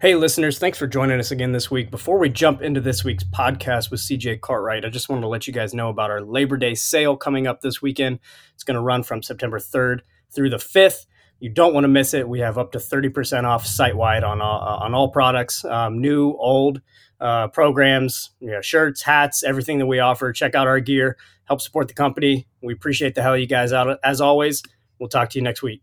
Hey, listeners, thanks for joining us again this week. Before we jump into this week's podcast with CJ Cartwright, I just wanted to let you guys know about our Labor Day sale coming up this weekend. It's going to run from September 3rd through the 5th. You don't want to miss it. We have up to 30% off site wide on all, uh, on all products, um, new, old uh, programs, you know, shirts, hats, everything that we offer. Check out our gear, help support the company. We appreciate the hell you guys out as always. We'll talk to you next week.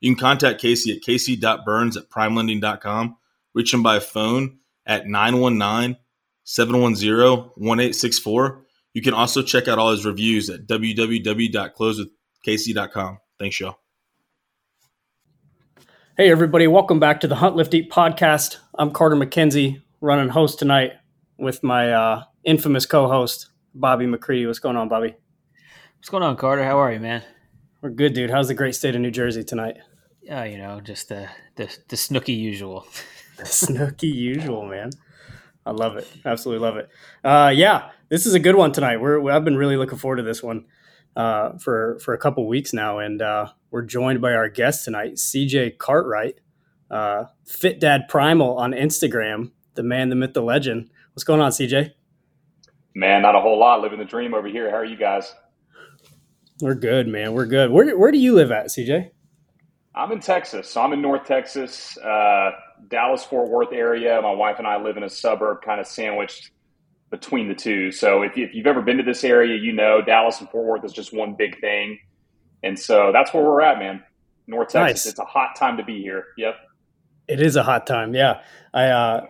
You can contact Casey at casey.burns at primelending.com. Reach him by phone at 919 710 1864. You can also check out all his reviews at www.closewithcasey.com. Thanks, y'all. Hey, everybody. Welcome back to the Hunt Lift Eat podcast. I'm Carter McKenzie, running host tonight with my uh, infamous co host, Bobby McCready. What's going on, Bobby? What's going on, Carter? How are you, man? We're good, dude. How's the great state of New Jersey tonight? Yeah, you know, just the the, the Snooki usual. the Snooki usual, man. I love it. Absolutely love it. Uh, yeah, this is a good one tonight. We're I've been really looking forward to this one uh, for for a couple weeks now, and uh, we're joined by our guest tonight, CJ Cartwright, uh, Fit Dad Primal on Instagram, the man, the myth, the legend. What's going on, CJ? Man, not a whole lot. Living the dream over here. How are you guys? We're good, man. We're good. Where where do you live at, CJ? I'm in Texas. So I'm in North Texas, uh, Dallas Fort Worth area. My wife and I live in a suburb kind of sandwiched between the two. So if, if you've ever been to this area, you know Dallas and Fort Worth is just one big thing. And so that's where we're at, man. North Texas. Nice. It's a hot time to be here. Yep. It is a hot time. Yeah. I, uh,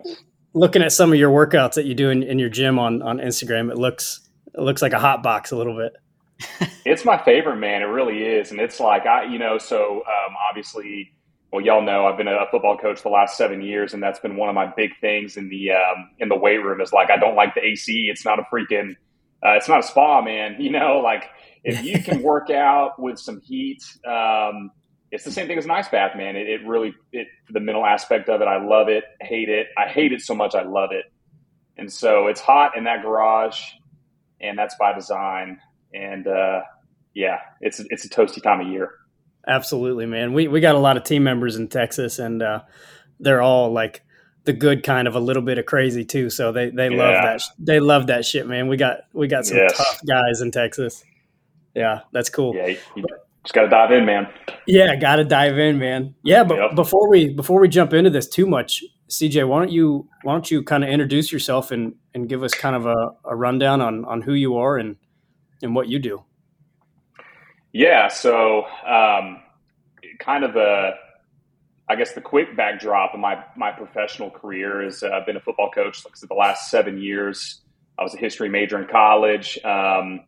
looking at some of your workouts that you do in, in your gym on, on Instagram, it looks, it looks like a hot box a little bit it's my favorite, man. It really is, and it's like I, you know, so um, obviously, well, y'all know I've been a football coach the last seven years, and that's been one of my big things in the um, in the weight room. Is like I don't like the AC. It's not a freaking, uh, it's not a spa, man. You know, like if you can work out with some heat, um, it's the same thing as an ice bath, man. It, it really, it the mental aspect of it, I love it, hate it. I hate it so much, I love it. And so it's hot in that garage, and that's by design and uh, yeah, it's it's a toasty time of year. Absolutely, man. We we got a lot of team members in Texas, and uh, they're all like the good kind of a little bit of crazy too. So they they yeah. love that they love that shit, man. We got we got some yes. tough guys in Texas. Yeah, that's cool. Yeah, you just got to dive in, man. Yeah, got to dive in, man. Yeah, but yep. before we before we jump into this too much, CJ, why don't you why don't you kind of introduce yourself and and give us kind of a, a rundown on on who you are and and what you do. Yeah, so um, kind of a, I guess the quick backdrop of my my professional career is uh, I've been a football coach like the last seven years. I was a history major in college. Um,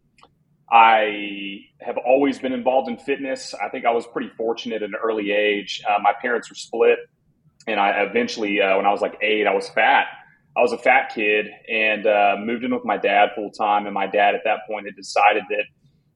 I have always been involved in fitness. I think I was pretty fortunate at an early age. Uh, my parents were split, and I eventually, uh, when I was like eight, I was fat I was a fat kid and uh, moved in with my dad full time. And my dad at that point had decided that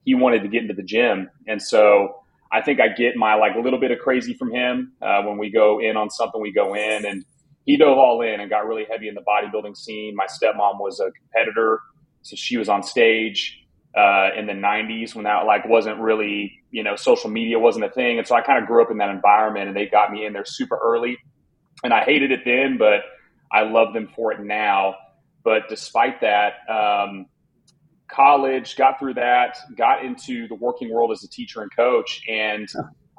he wanted to get into the gym. And so I think I get my like a little bit of crazy from him uh, when we go in on something. We go in and he dove all in and got really heavy in the bodybuilding scene. My stepmom was a competitor, so she was on stage uh, in the '90s when that like wasn't really you know social media wasn't a thing. And so I kind of grew up in that environment, and they got me in there super early. And I hated it then, but I love them for it now. But despite that, um, college, got through that, got into the working world as a teacher and coach. And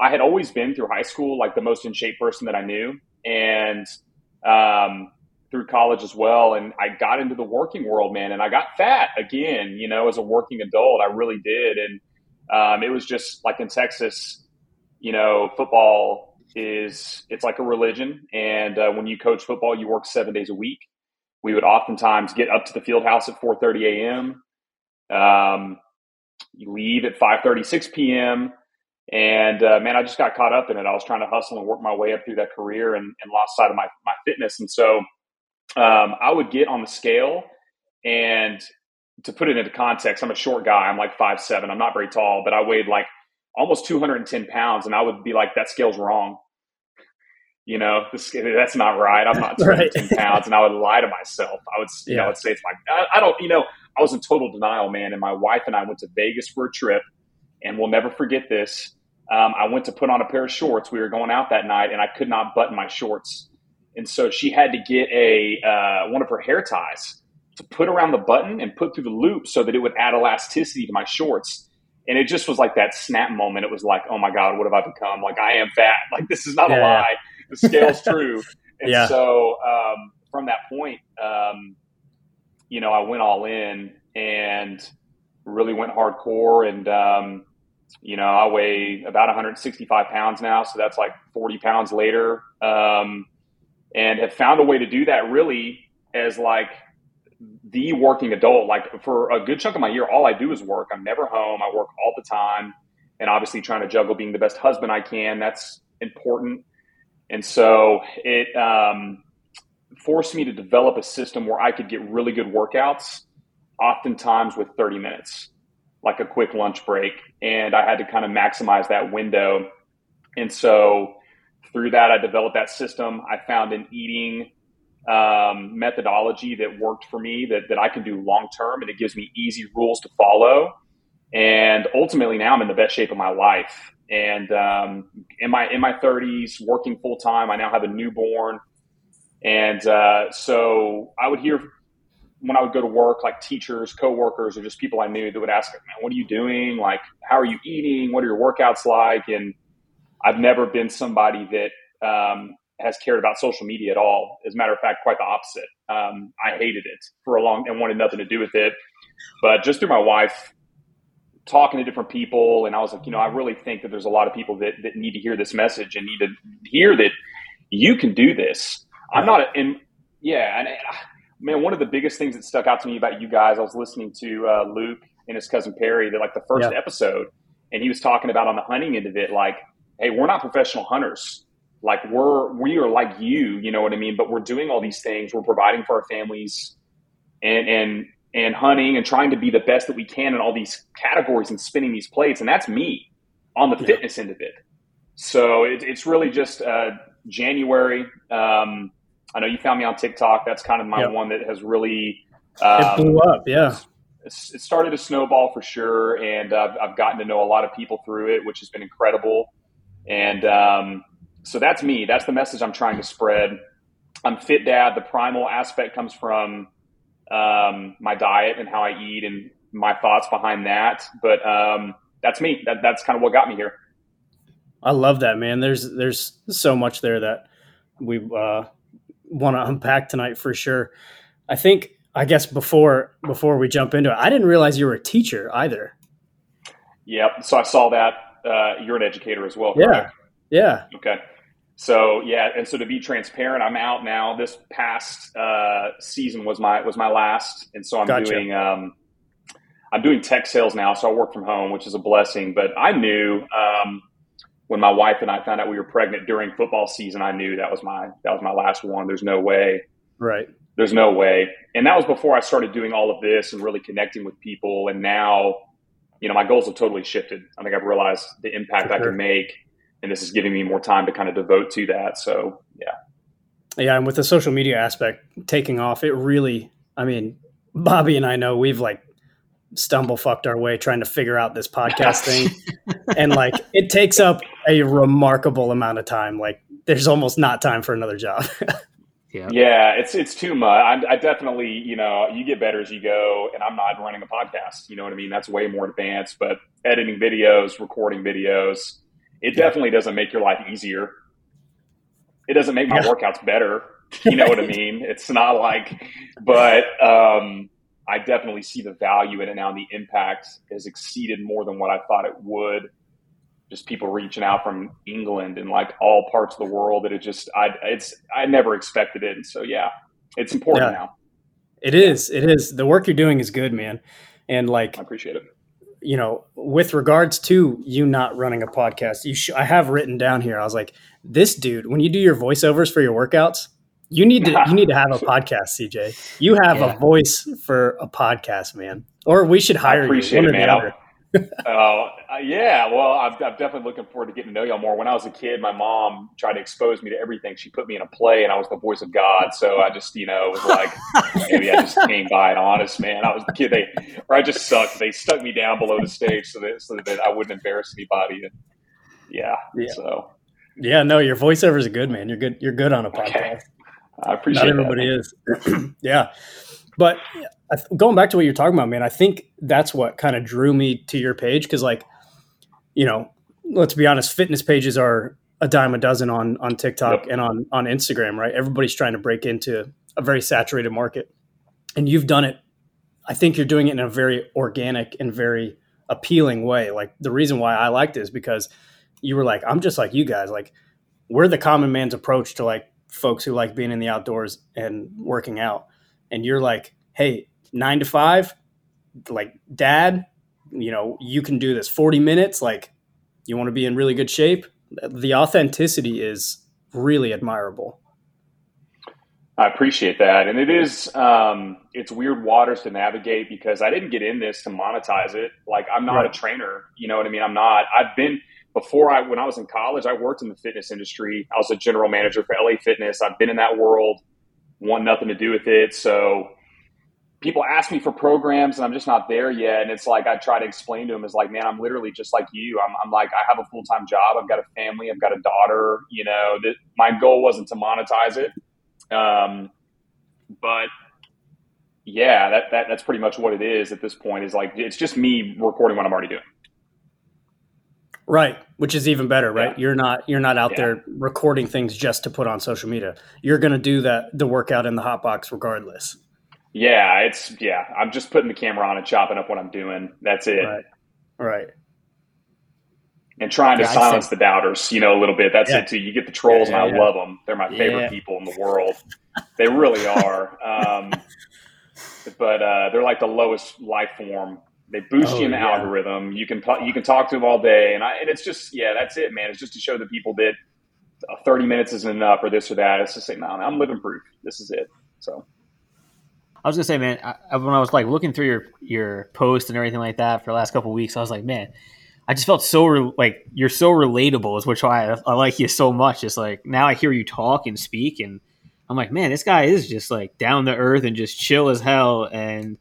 I had always been through high school like the most in shape person that I knew. And um, through college as well. And I got into the working world, man, and I got fat again, you know, as a working adult. I really did. And um, it was just like in Texas, you know, football is it's like a religion. And uh, when you coach football, you work seven days a week. We would oftentimes get up to the field house at 4:30 a.m. Um, leave at 5:30, 6 p.m. And uh, man, I just got caught up in it. I was trying to hustle and work my way up through that career and, and lost sight of my my fitness. And so um, I would get on the scale and to put it into context, I'm a short guy. I'm like five seven. I'm not very tall, but I weighed like almost 210 pounds, and I would be like, "That scale's wrong." You know, this, that's not right. I'm not 210 right. pounds, and I would lie to myself. I would, yeah. you know, I would say it's like I, I don't, you know, I was in total denial, man. And my wife and I went to Vegas for a trip, and we'll never forget this. Um, I went to put on a pair of shorts. We were going out that night, and I could not button my shorts, and so she had to get a uh, one of her hair ties to put around the button and put through the loop so that it would add elasticity to my shorts. And it just was like that snap moment. It was like, oh my God, what have I become? Like, I am fat. Like, this is not yeah, a lie. The scale's true. And yeah. so um, from that point, um, you know, I went all in and really went hardcore. And, um, you know, I weigh about 165 pounds now. So that's like 40 pounds later. Um, and have found a way to do that really as like the working adult. Like for a good chunk of my year, all I do is work. I'm never home. I work all the time. And obviously trying to juggle being the best husband I can. That's important. And so it um, forced me to develop a system where I could get really good workouts, oftentimes with 30 minutes, like a quick lunch break. And I had to kind of maximize that window. And so through that, I developed that system. I found an eating um, methodology that worked for me that, that I can do long term and it gives me easy rules to follow. And ultimately, now I'm in the best shape of my life. And um, in my in my 30s, working full time, I now have a newborn, and uh, so I would hear when I would go to work, like teachers, coworkers, or just people I knew that would ask, "Man, what are you doing? Like, how are you eating? What are your workouts like?" And I've never been somebody that um, has cared about social media at all. As a matter of fact, quite the opposite. Um, I hated it for a long and wanted nothing to do with it. But just through my wife talking to different people, and I was like, you know, I really think that there's a lot of people that, that need to hear this message and need to hear that you can do this. I'm not, and yeah, and, and man, one of the biggest things that stuck out to me about you guys, I was listening to uh, Luke and his cousin Perry, that like the first yeah. episode, and he was talking about on the hunting end of it, like, hey, we're not professional hunters like we're we are like you you know what i mean but we're doing all these things we're providing for our families and and and hunting and trying to be the best that we can in all these categories and spinning these plates and that's me on the yeah. fitness end of it so it, it's really just uh, january um, i know you found me on tiktok that's kind of my yep. one that has really um, it blew up yeah it started a snowball for sure and uh, i've gotten to know a lot of people through it which has been incredible and um, so that's me. That's the message I'm trying to spread. I'm fit dad. The primal aspect comes from um, my diet and how I eat and my thoughts behind that. But um, that's me. That, that's kind of what got me here. I love that, man. There's there's so much there that we uh, want to unpack tonight for sure. I think I guess before before we jump into it, I didn't realize you were a teacher either. Yep. So I saw that uh, you're an educator as well. Correct? Yeah. Yeah. Okay. So yeah, and so to be transparent, I'm out now. This past uh, season was my was my last, and so I'm gotcha. doing um, I'm doing tech sales now. So I work from home, which is a blessing. But I knew um, when my wife and I found out we were pregnant during football season, I knew that was my that was my last one. There's no way. Right. There's no way. And that was before I started doing all of this and really connecting with people. And now, you know, my goals have totally shifted. I think I've realized the impact sure. I can make and this is giving me more time to kind of devote to that. So yeah. Yeah, and with the social media aspect taking off, it really I mean, Bobby and I know we've like stumble fucked our way trying to figure out this podcast thing. and like it takes up a remarkable amount of time. Like there's almost not time for another job. yeah. yeah, it's it's too much. I, I, definitely, you know, you get better as you go, and I'm not running a podcast. You know what I mean? That's way more advanced. But editing videos, recording videos, it definitely doesn't make your life easier. It doesn't make my workouts better. You know what I mean? It's not like, but um, I definitely see the value in it now. And the impact has exceeded more than what I thought it would. Just people reaching out from England and like all parts of the world that it just I it's I never expected it. And so yeah, it's important yeah. now. It is. It is. The work you're doing is good, man. And like I appreciate it you know, with regards to you not running a podcast, you sh- I have written down here. I was like, this dude, when you do your voiceovers for your workouts, You need to you need to have a podcast, CJ. You have Yeah. a voice for a podcast, man. Or we should hire you. one it, man. Oh, uh, yeah. Well, I'm, I'm definitely looking forward to getting to know y'all more. When I was a kid, my mom tried to expose me to everything. She put me in a play, and I was the voice of God. So I just, you know, was like, maybe I just came by an honest, man. I was the kid. They, or I just sucked. They stuck me down below the stage so that so that I wouldn't embarrass anybody. And yeah, Yeah. So Yeah, no, your voiceovers are good, man. You're good. You're good on a podcast. Okay. I Not appreciate everybody that. is. yeah, but going back to what you're talking about, man, I think that's what kind of drew me to your page because, like, you know, let's be honest, fitness pages are a dime a dozen on on TikTok Yep. and on on Instagram, right? Everybody's trying to break into a very saturated market, and you've done it. I think you're doing it in a very organic and very appealing way. Like the reason why I liked it is because you were like, I'm just like you guys. Like we're the common man's approach to like folks who like being in the outdoors and working out. And you're like, hey, nine to five, like dad, you know, you can do this 40 minutes. Like you want to be in really good shape. The authenticity is really admirable. I appreciate that, and it is um, it's weird waters to navigate because I didn't get in this to monetize it. Like I'm not Right. a trainer, you know what I mean. I'm not. I've been before. I when I was in college, I worked in the fitness industry. I was a general manager for LA Fitness. I've been in that world. Want nothing to do with it. So people ask me for programs, and I'm just not there yet. And it's like I try to explain to them, is like, man, I'm literally just like you. I'm, I'm like I have a full time job. I've got a family. I've got a daughter. You know, that my goal wasn't to monetize it. Um, but yeah, that, that that's pretty much what it is at this point. Is like it's just me recording what I'm already doing. Right, which is even better, right? Yeah. You're not you're not out Yeah. there recording things just to put on social media. You're going to do that the workout in the hot box regardless. Yeah, it's yeah. I'm just putting the camera on and chopping up what I'm doing. That's it. Right. Right. And trying to Yeah, silence the doubters, you know, a little bit. That's Yeah. it too. You get the trolls, Yeah, and I love them. They're my favorite people in the world. They really are. Um, but uh, they're like the lowest life form. They boost Oh, you in the algorithm. You can talk, you can talk to them all day, and I and it's just yeah, that's it, man. It's just to show the people that uh, 30 minutes isn't enough or this or that. It's just say no, I'm living proof. This is it. So I was gonna say, man, I, when I was like looking through your your post and everything like that for the last couple of weeks, I was like, man, I just felt so re- like you're so relatable, is which why I, I like you so much. It's like now I hear you talk and speak, and I'm like, man, this guy is just like down to earth and just chill as hell. And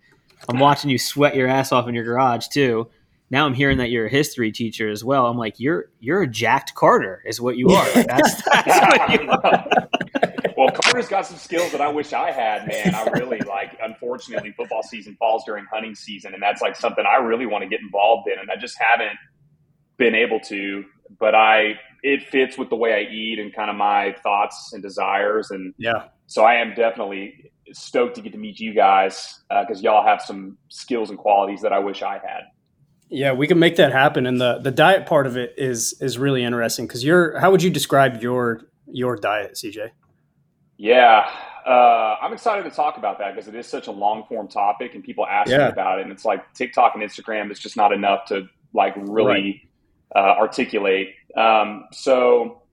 I'm watching you sweat your ass off in your garage too. Now I'm hearing that you're a history teacher as well. I'm like, you're you're a jacked Carter, is what you are. That's, that's what you are. Carter's got some skills that I wish I had, man. I really like. Unfortunately, football season falls during hunting season, and that's like something I really want to get involved in, and I just haven't been able to. But I, it fits with the way I eat and kind of my thoughts and desires, and Yeah. so I am definitely stoked to get to meet you guys uh, because y'all have some skills and qualities that I wish I had. Yeah, we can make that happen and the the diet part of it is is really interesting cuz you're how would you describe your your diet, CJ? Yeah, uh, I'm excited to talk about that because it is such a long form topic, and people ask me about it, and it's like TikTok and Instagram. It's just not enough to like really uh, articulate. Um, so,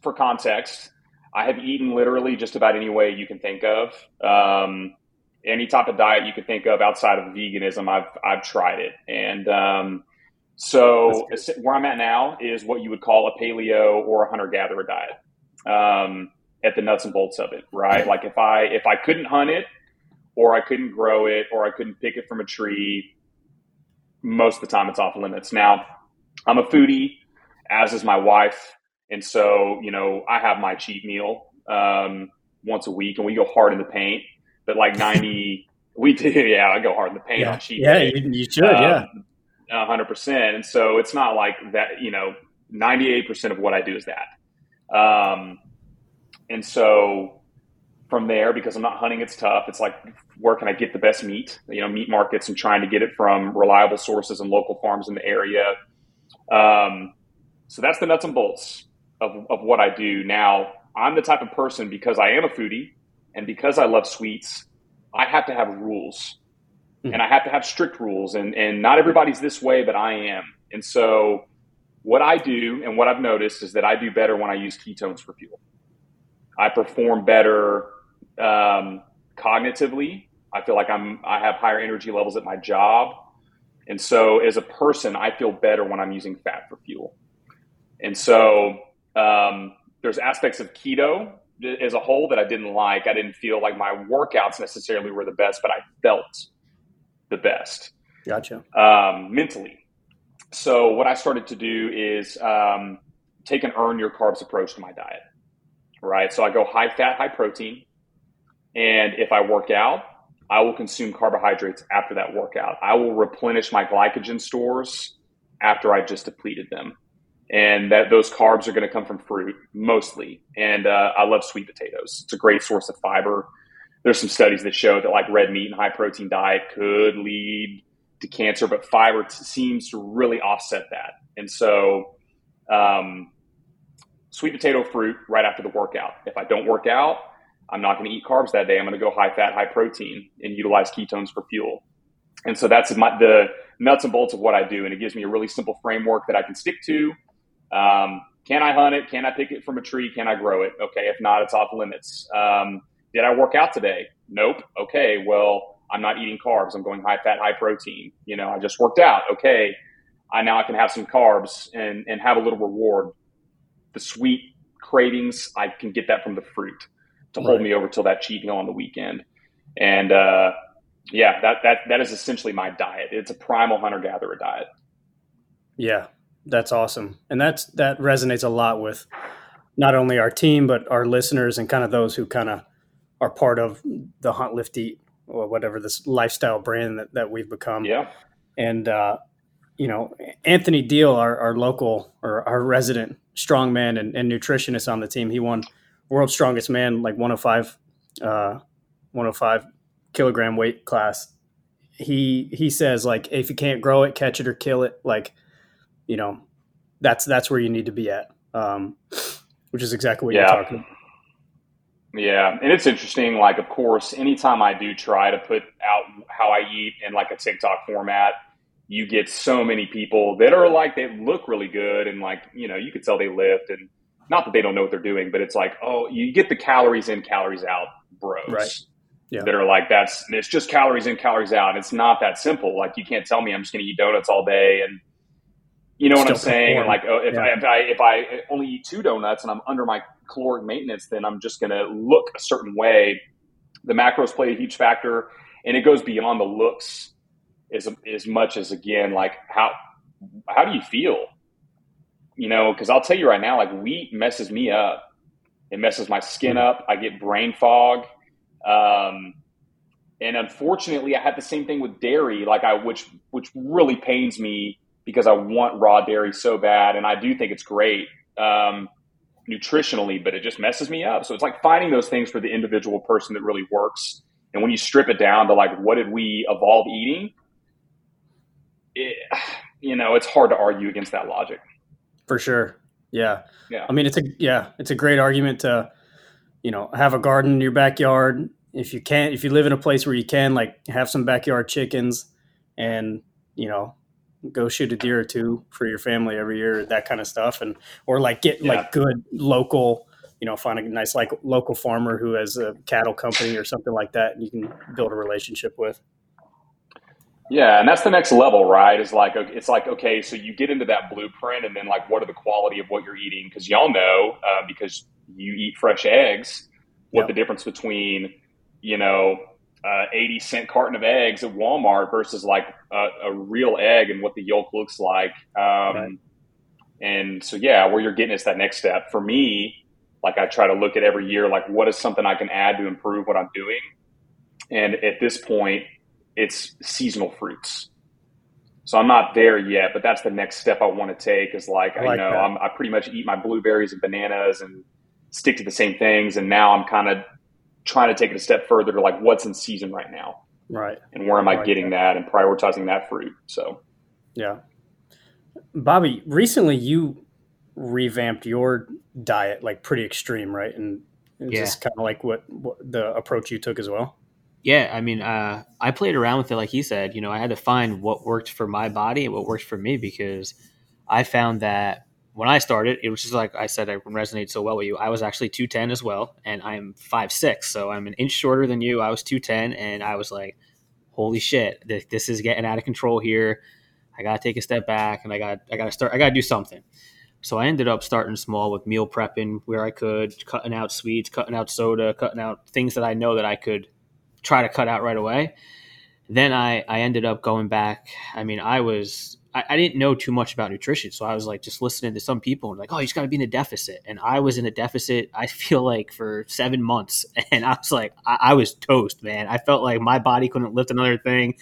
for context, I have eaten literally just about any way you can think of. Um, any type of diet you could think of outside of veganism, I've I've tried it, and um, so where I'm at now is what you would call a paleo or a hunter gatherer diet. Um, at the nuts and bolts of it, right? Like if I if I couldn't hunt it, or I couldn't grow it, or I couldn't pick it from a tree, most of the time it's off limits. Now, I'm a foodie, as is my wife, and so you know I have my cheat meal um, once a week, and we go hard in the paint. But like ninety, we do, yeah, I go hard in the paint Yeah. on cheat Yeah, you, you should, yeah. Hundred percent. And so it's not like that, you know, 98% of what I do is that. Um, and so from there, because I'm not hunting, it's tough. It's like, where can I get the best meat? You know, meat markets and trying to get it from reliable sources and local farms in the area. Um, so that's the nuts and bolts of, of what I do. Now, I'm the type of person, because I am a foodie and because I love sweets, I have to have rules and I have to have strict rules. And, and not everybody's this way, but I am. And so what I do and what I've noticed is that I do better when I use ketones for fuel. I perform better um, cognitively. I feel like I'm I have higher energy levels at my job, and so as a person, I feel better when I'm using fat for fuel. And so um, there's aspects of keto as a whole that I didn't like. I didn't feel like my workouts necessarily were the best, but I felt the best. Gotcha. Um, mentally. So what I started to do is um, take an earn your carbs approach to my diet. Right. So I go high fat, high protein. And if I work out, I will consume carbohydrates after that workout. I will replenish my glycogen stores after I've just depleted them. And that those carbs are going to come from fruit mostly. And uh, I love sweet potatoes. It's a great source of fiber. There's some studies that show that like red meat and high protein diet could lead to cancer, but fiber t- seems to really offset that. And so, um, sweet potato fruit right after the workout. If I don't work out, I'm not going to eat carbs that day. I'm going to go high fat, high protein, and utilize ketones for fuel. And so that's my, the nuts and bolts of what I do, and it gives me a really simple framework that I can stick to. Um, can I hunt it? Can I pick it from a tree? Can I grow it? Okay, if not, it's off limits. Um, did I work out today? Nope. Okay, well, I'm not eating carbs. I'm going high fat, high protein. You know, I just worked out. Okay, I now I can have some carbs and and have a little reward. The sweet cravings, I can get that from the fruit to right. hold me over till that cheat meal on the weekend. And uh, yeah, that that that is essentially my diet. It's a primal hunter gatherer diet. Yeah, that's awesome, and that's that resonates a lot with not only our team but our listeners and kind of those who kind of are part of the hunt lift eat or whatever this lifestyle brand that, that we've become. Yeah, and uh, you know Anthony Deal, our, our local or our resident strongman and, and nutritionist on the team, he won world's strongest man, like 105, uh, 105 kilogram weight class. He he says like if you can't grow it, catch it or kill it. Like, you know, that's that's where you need to be at. Um, which is exactly what yeah. you're talking about. Yeah, and it's interesting. Like, of course, anytime I do try to put out how I eat in like a TikTok format, you get so many people that are like they look really good and like you know you could tell they lift and not that they don't know what they're doing, but it's like, oh, you get the calories in, calories out bros. Right. Yeah. That are like that's it's just calories in, calories out. It's not that simple. Like you can't tell me I'm just going to eat donuts all day and you know Still what I'm saying? Perform. Like oh, if, yeah. I, if I if I only eat two donuts and I'm under my caloric maintenance, then I'm just going to look a certain way. The macros play a huge factor, and it goes beyond the looks as as much as again like how how do you feel? you know, because I'll tell you right now, like wheat messes me up. It messes my skin up. I get brain fog. Um, and unfortunately, I had the same thing with dairy, like I, which which really pains me because I want raw dairy so bad, and I do think it's great um, nutritionally, but it just messes me up. So it's like finding those things for the individual person that really works. And when you strip it down to like, what did we evolve eating? It, you know, it's hard to argue against that logic. For sure. Yeah. Yeah. I mean, it's a yeah, it's a great argument to, you know, have a garden in your backyard. If you can't, if you live in a place where you can, like, have some backyard chickens, and you know, go shoot a deer or two for your family every year, that kind of stuff, and or like get yeah. like good local, you know, find a nice like local farmer who has a cattle company or something like that, and you can build a relationship with. Yeah, and that's the next level, right? Is like it's like okay, so you get into that blueprint, and then like, what are the quality of what you're eating? Because y'all know, uh, because you eat fresh eggs, what yep. the difference between you know uh, 80 cent carton of eggs at Walmart versus like a, a real egg and what the yolk looks like. Um, right. And so, yeah, where you're getting is that next step. For me, like I try to look at every year, like what is something I can add to improve what I'm doing. And at this point, it's seasonal fruits. So I'm not there yet, but that's the next step I want to take. Is like, like you know, I'm, I pretty much eat my blueberries and bananas and stick to the same things, and now I'm kind of trying to take it a step further to like what's in season right now, right? And where am I, I like getting that. that and prioritizing that fruit? So, yeah, Bobby, recently you revamped your diet like pretty extreme, right? And is yeah. this kind of like what, what the approach you took as well? Yeah, I mean, uh, I played around with it, like he said. You know, I had to find what worked for my body and what worked for me because I found that when I started, it was just like I said, I resonate so well with you. I was actually 210 as well, and I'm 5'6, so I'm an inch shorter than you. I was 210, and I was like, holy shit, this is getting out of control here. I got to take a step back and I got I got to start I got to do something. So I ended up starting small with meal prepping where I could, cutting out sweets, cutting out soda, cutting out things that I know that I could try to cut out right away. Then I, I ended up going back. I mean, I was I, I, didn't know too much about nutrition, so I was like just listening to some people and like, oh, you just got to be in a deficit, and I was in a deficit. I feel like for seven months, and I was like, I, I was toast, man. I felt like my body couldn't lift another thing.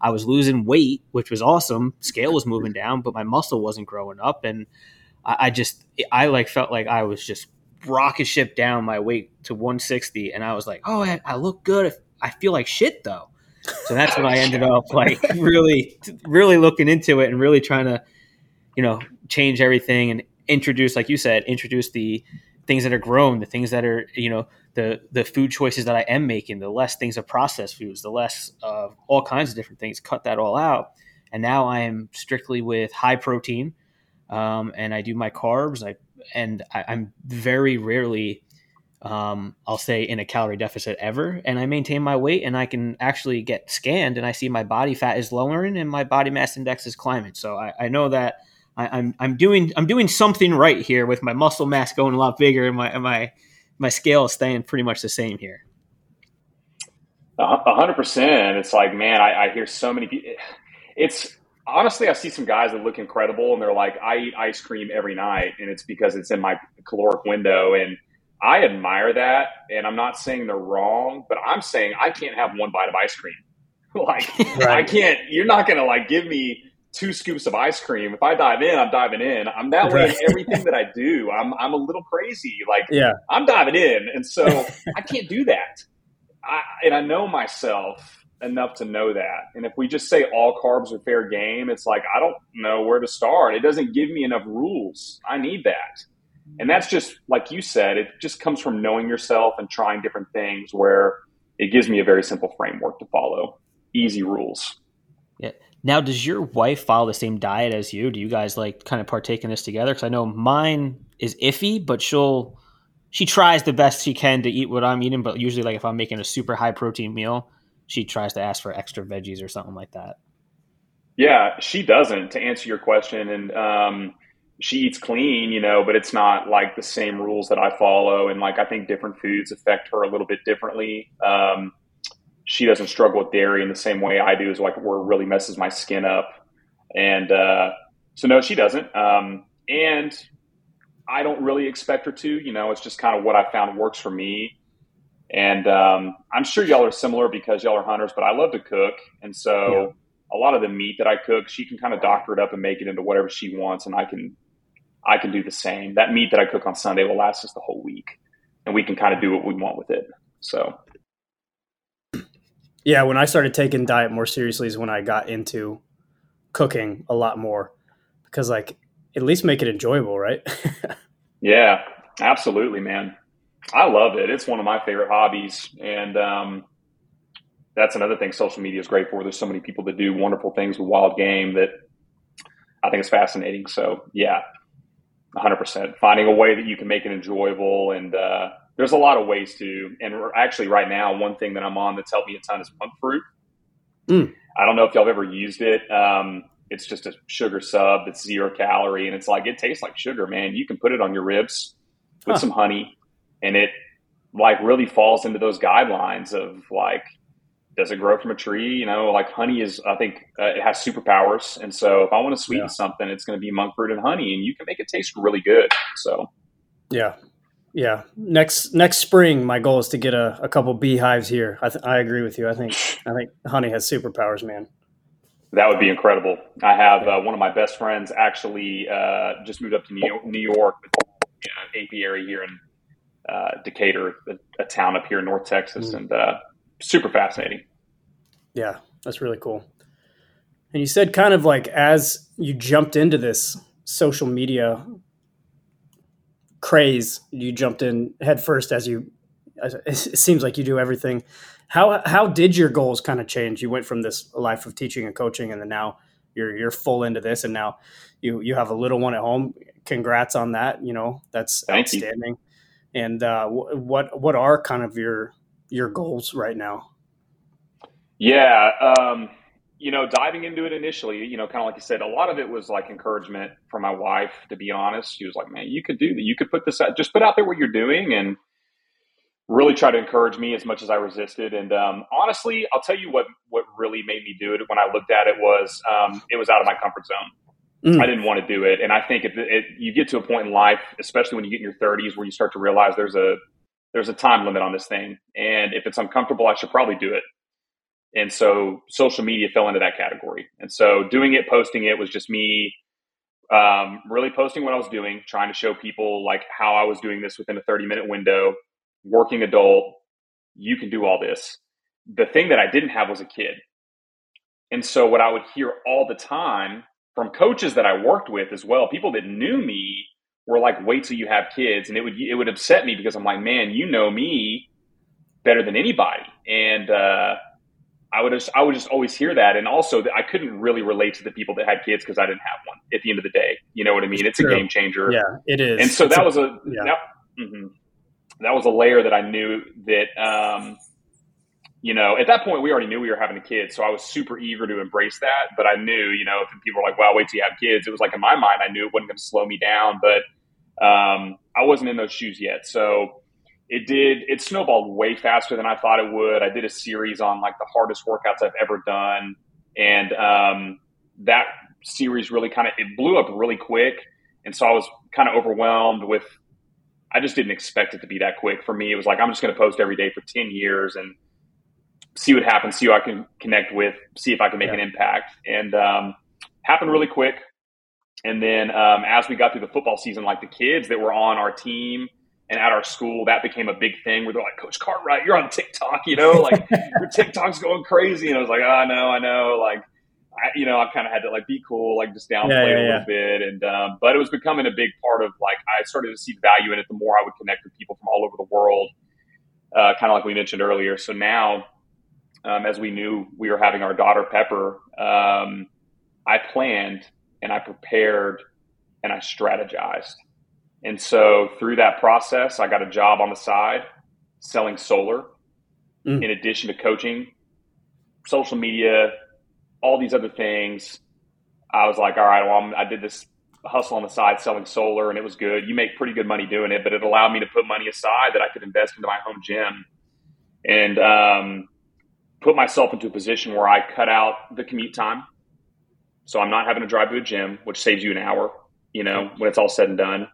I was losing weight, which was awesome. Scale was moving down, but my muscle wasn't growing up, and I, I just I like felt like I was just rocket ship down my weight to 160, and I was like, oh, I, I look good. I feel like shit though so that's when I ended up like really, really looking into it and really trying to, you know, change everything and introduce, like you said, introduce the things that are grown, the things that are, you know, the the food choices that I am making, the less things of processed foods, the less of all kinds of different things. Cut that all out, and now I am strictly with high protein, um, and I do my carbs. I and I, I'm very rarely um, I'll say in a calorie deficit ever, and I maintain my weight, and I can actually get scanned, and I see my body fat is lowering and my body mass index is climbing. So I, I know that I, am I'm, I'm doing I'm doing something right here with my muscle mass going a lot bigger, and my and my my scale is staying pretty much the same here. A hundred percent. It's like, man, I, I hear so many people. It's honestly, I see some guys that look incredible, and they're like, I eat ice cream every night, and it's because it's in my caloric window, and I admire that, and I'm not saying they're wrong, but I'm saying I can't have one bite of ice cream. like right. I can't. You're not gonna like give me two scoops of ice cream. If I dive in, I'm diving in. I'm that way in everything that I do. I'm I'm a little crazy. Like yeah. I'm diving in, and so I can't do that. I, and I know myself enough to know that. And if we just say all carbs are fair game, it's like I don't know where to start. It doesn't give me enough rules. I need that. And that's just like you said, it just comes from knowing yourself and trying different things where it gives me a very simple framework to follow. Easy rules. Yeah. Now, does your wife follow the same diet as you? Do you guys like kind of partake in this together? Because I know mine is iffy, but she'll she tries the best she can to eat what I'm eating. But usually, like if I'm making a super high protein meal, she tries to ask for extra veggies or something like that. Yeah, she doesn't. To answer your question, and um, she eats clean, you know, but it's not like the same rules that I follow. And like, I think different foods affect her a little bit differently. Um, she doesn't struggle with dairy in the same way I do, is like where it really messes my skin up. And uh, so, no, she doesn't. Um, and I don't really expect her to, you know, it's just kind of what I found works for me. And um, I'm sure y'all are similar because y'all are hunters, but I love to cook. And so, yeah a lot of the meat that I cook, she can kind of doctor it up and make it into whatever she wants, and I can I can do the same. That meat that I cook on Sunday will last us the whole week, and we can kind of do what we want with it. So, yeah, when I started taking diet more seriously is when I got into cooking a lot more because, like, at least make it enjoyable, right? yeah, absolutely, man. I love it. It's one of my favorite hobbies, and um, that's another thing social media is great for. There's so many people that do wonderful things with wild game that I think is fascinating. So, yeah, 100%. Finding a way that you can make it enjoyable. And uh, there's a lot of ways to. And actually, right now, one thing that I'm on that's helped me a ton is monk fruit. Mm. I don't know if y'all have ever used it. Um, it's just a sugar sub that's zero calorie. And it's like, it tastes like sugar, man. You can put it on your ribs with huh. some honey, and it like really falls into those guidelines of like, does it grow from a tree? You know, like honey is, I think uh, it has superpowers. And so if I want to sweeten yeah. something, it's going to be monk fruit and honey, and you can make it taste really good. So, yeah. Yeah. Next, next spring, my goal is to get a, a couple beehives here. I, th- I agree with you. I think, I think honey has superpowers, man. That would be incredible. I have uh, one of my best friends actually uh, just moved up to New York, New York you know, apiary here in uh, Decatur, a, a, town up here in North Texas, mm. and uh, super fascinating. Yeah, that's really cool. And you said kind of like as you jumped into this social media craze, you jumped in head first as you it seems like you do everything. How how did your goals kind of change? You went from this life of teaching and coaching and then now you're you're full into this, and now you you have a little one at home. Congrats on that. You know that's Thank outstanding. You. And uh, what what are kind of your your goals right now? Yeah, um, you know, diving into it initially, you know, kind of like you said, a lot of it was like encouragement from my wife. To be honest, she was like, "Man, you could do that. You could put this out. Just put out there what you're doing and." really try to encourage me as much as I resisted. And um, honestly, I'll tell you what what really made me do it when I looked at it was um, it was out of my comfort zone. Mm. I didn't want to do it, and I think if it, you get to a point in life, especially when you get in your 30s, where you start to realize there's a there's a time limit on this thing, and if it's uncomfortable, I should probably do it. And so, social media fell into that category. And so, doing it, posting it was just me um, really posting what I was doing, trying to show people like how I was doing this within a 30 minute window, working adult, you can do all this. The thing that I didn't have was a kid. And so what I would hear all the time from coaches that I worked with as well, people that knew me were like, wait till you have kids. And it would, it would upset me because I'm like, man, you know me better than anybody. And, uh, I would just, I would just always hear that, and also I couldn't really relate to the people that had kids because I didn't have one. At the end of the day, you know what I mean? It's, it's a game changer. Yeah, it is. And so it's that a, was a yeah. That, mm-hmm that was a layer that I knew that, um, you know, at that point we already knew we were having a kid, so I was super eager to embrace that. But I knew, you know, if people were like, "Well, wait till you have kids," it was like in my mind, I knew it wasn't going to slow me down, but um, I wasn't in those shoes yet. So it did. It snowballed way faster than I thought it would. I did a series on like the hardest workouts I've ever done, and um, that series really kind of it blew up really quick. And so I was kind of overwhelmed with I just didn't expect it to be that quick. For me, it was like I'm just going to post every day for ten years and see what happens, see who I can connect with, see if I can make yeah. an impact. And um, happened really quick. And then um, as we got through the football season, like the kids that were on our team and at our school, that became a big thing where they're like, Coach Cartwright, you're on TikTok, you know, like your TikTok's going crazy. And I was like, oh, I know, I know. Like, I, you know, I kind of had to like be cool, like just downplay yeah, yeah, a little yeah. bit. And, um, but it was becoming a big part of like, I started to see the value in it the more I would connect with people from all over the world, uh, kind of like we mentioned earlier. So now, um, as we knew we were having our daughter Pepper, um, I planned and I prepared and I strategized. And so through that process, I got a job on the side selling solar mm. in addition to coaching, social media, all these other things. I was like, all right, well, I'm, I did this hustle on the side selling solar and it was good. You make pretty good money doing it, but it allowed me to put money aside that I could invest into my home gym and um, put myself into a position where I cut out the commute time. So I'm not having to drive to a gym, which saves you an hour, you know, when it's all said and done.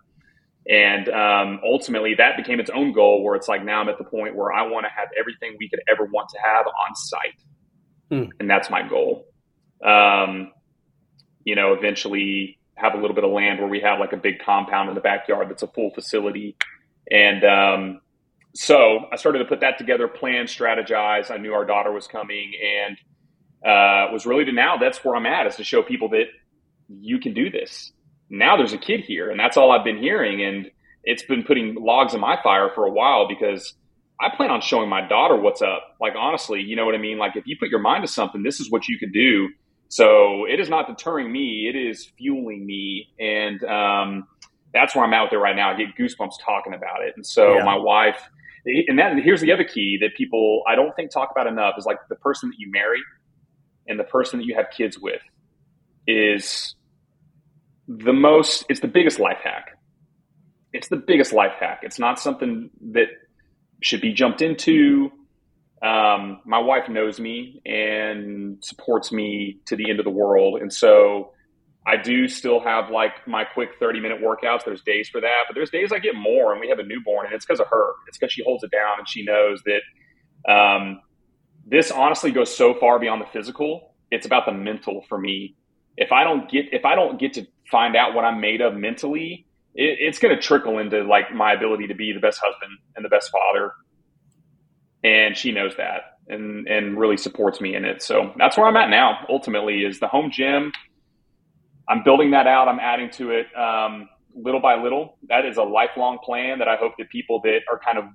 And um, ultimately, that became its own goal where it's like now I'm at the point where I want to have everything we could ever want to have on site. Hmm. And that's my goal um, you know, eventually have a little bit of land where we have like a big compound in the backyard that's a full facility. And um, so I started to put that together, plan, strategize. I knew our daughter was coming and uh, was really to now that's where I'm at is to show people that you can do this. Now there's a kid here, and that's all I've been hearing. And it's been putting logs in my fire for a while because I plan on showing my daughter what's up. Like, honestly, you know what I mean? Like, if you put your mind to something, this is what you can do. So it is not deterring me; it is fueling me, and um, that's where I'm out there right now. I get goosebumps talking about it. And so yeah. my wife, and that here's the other key that people I don't think talk about enough is like the person that you marry and the person that you have kids with is the most. It's the biggest life hack. It's the biggest life hack. It's not something that should be jumped into um, my wife knows me and supports me to the end of the world. And so I do still have like my quick 30 minute workouts. There's days for that, but there's days I get more and we have a newborn and it's because of her. It's because she holds it down and she knows that um, this honestly goes so far beyond the physical. It's about the mental for me. If I don't get, if I don't get to find out what I'm made of mentally, it, it's going to trickle into like my ability to be the best husband and the best father and she knows that and and really supports me in it. So that's where I'm at now. Ultimately, is the home gym. I'm building that out. I'm adding to it um, little by little. That is a lifelong plan that I hope that people that are kind of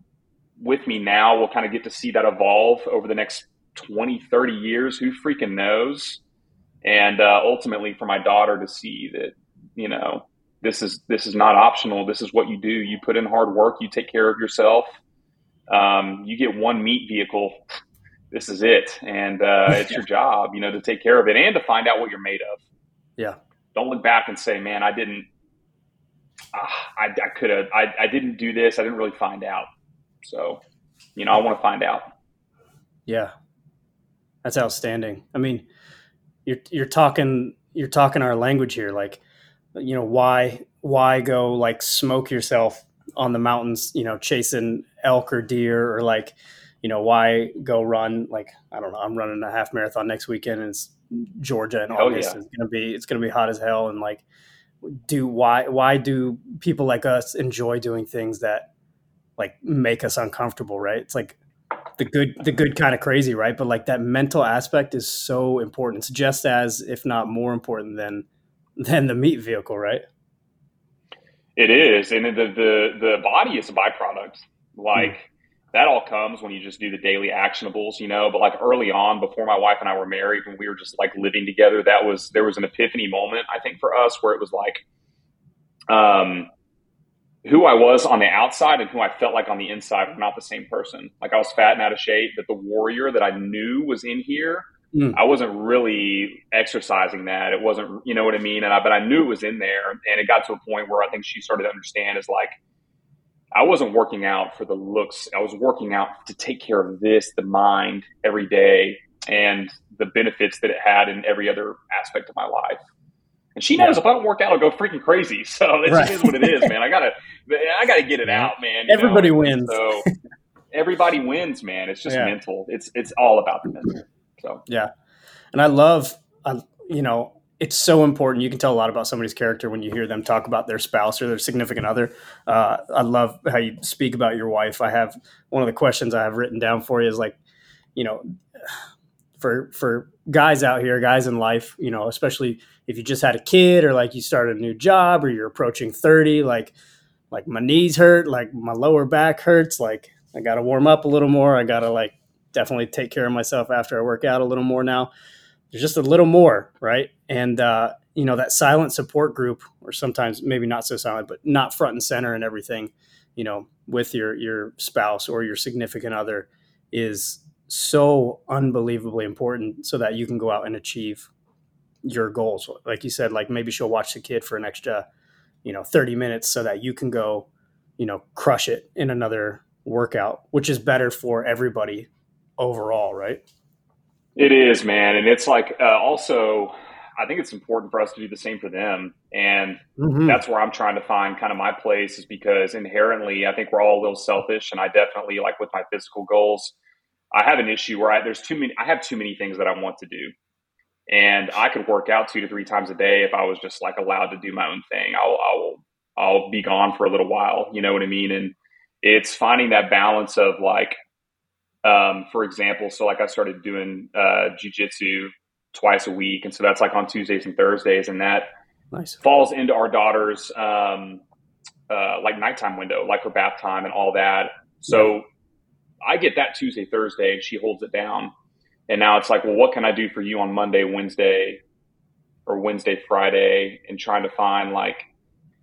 with me now will kind of get to see that evolve over the next 20, 30 years. Who freaking knows? and uh, ultimately for my daughter to see that you know this is this is not optional. This is what you do. You put in hard work. You take care of yourself. Um, you get one meat vehicle. This is it, and uh, it's your job, you know, to take care of it and to find out what you're made of. Yeah. Don't look back and say, "Man, I didn't. Uh, I, I could have. I, I didn't do this. I didn't really find out." So, you know, I want to find out. Yeah, that's outstanding. I mean, you're you're talking you're talking our language here. Like, you know, why why go like smoke yourself on the mountains? You know, chasing elk or deer, or like, you know, why go run like I don't know. I'm running a half marathon next weekend, and it's Georgia in Hell oh, August. yeah. It's gonna be it's gonna be hot as hell, and like, do why why do people like us enjoy doing things that like make us uncomfortable? Right? It's like the good the good kind of crazy right but like that mental aspect is so important it's just as if not more important than than the meat vehicle right It is, and the the the body is a byproduct. Like that all comes when you just do the daily actionables, you know. But like early on, before my wife and I were married, when we were just like living together, that was there was an epiphany moment I think for us where it was like, um, who I was on the outside and who I felt like on the inside were not the same person. Like I was fat and out of shape, but the warrior that I knew was in here Mm. I wasn't really exercising that. It wasn't, you know what I mean? And I, but I knew it was in there. And it got to a point where I think she started to understand is like, I wasn't working out for the looks. I was working out to take care of this, the mind every day and the benefits that it had in every other aspect of my life. And she knows Yeah. if I don't work out, I'll go freaking crazy. So it Right. is what it is, man. I gotta, I gotta get it out, man. you know? Everybody wins. So everybody wins, man. It's just Yeah. mental. It's, it's all about the mental. So. Yeah. And i love I, you know it's so important. You can tell a lot about somebody's character when you hear them talk about their spouse or their significant other. Uh, i love how you speak about your wife. I have one of the questions i have written down for you is like you know for for guys out here guys in life you know especially if you just had a kid or like you started a new job or you're approaching 30 like like my knees hurt like my lower back hurts like i gotta warm up a little more. I gotta like definitely take care of myself after i work out a little more now. There's just a little more right? And uh you know that silent support group or sometimes maybe not so silent but not front and center and everything you know with your your spouse or your significant other is so unbelievably important so that you can go out and achieve your goals. Like you said like maybe she'll watch the kid for an extra you know 30 minutes so that you can go you know crush it in another workout which is better for everybody overall right? It is, man, and it's like uh, also, I think it's important for us to do the same for them, and Mhm. that's where I'm trying to find kind of my place, is because inherently, I think we're all a little selfish, and I definitely like with my physical goals, I have an issue where I there's too many, I have too many things that I want to do, and I could work out two to three times a day if I was just like allowed to do my own thing. I'll I'll I'll be gone for a little while, you know what I mean, and it's finding that balance of like um, for example, so like I started doing uh, jujitsu twice a week, and so that's like on Tuesdays and Thursdays, and that nice falls into our daughter's um, uh, like nighttime window, like her bath time and all that. So I get that Tuesday, Thursday, and she holds it down. And now it's like, well, what can I do for you on Monday, Wednesday, or Wednesday, Friday, and trying to find like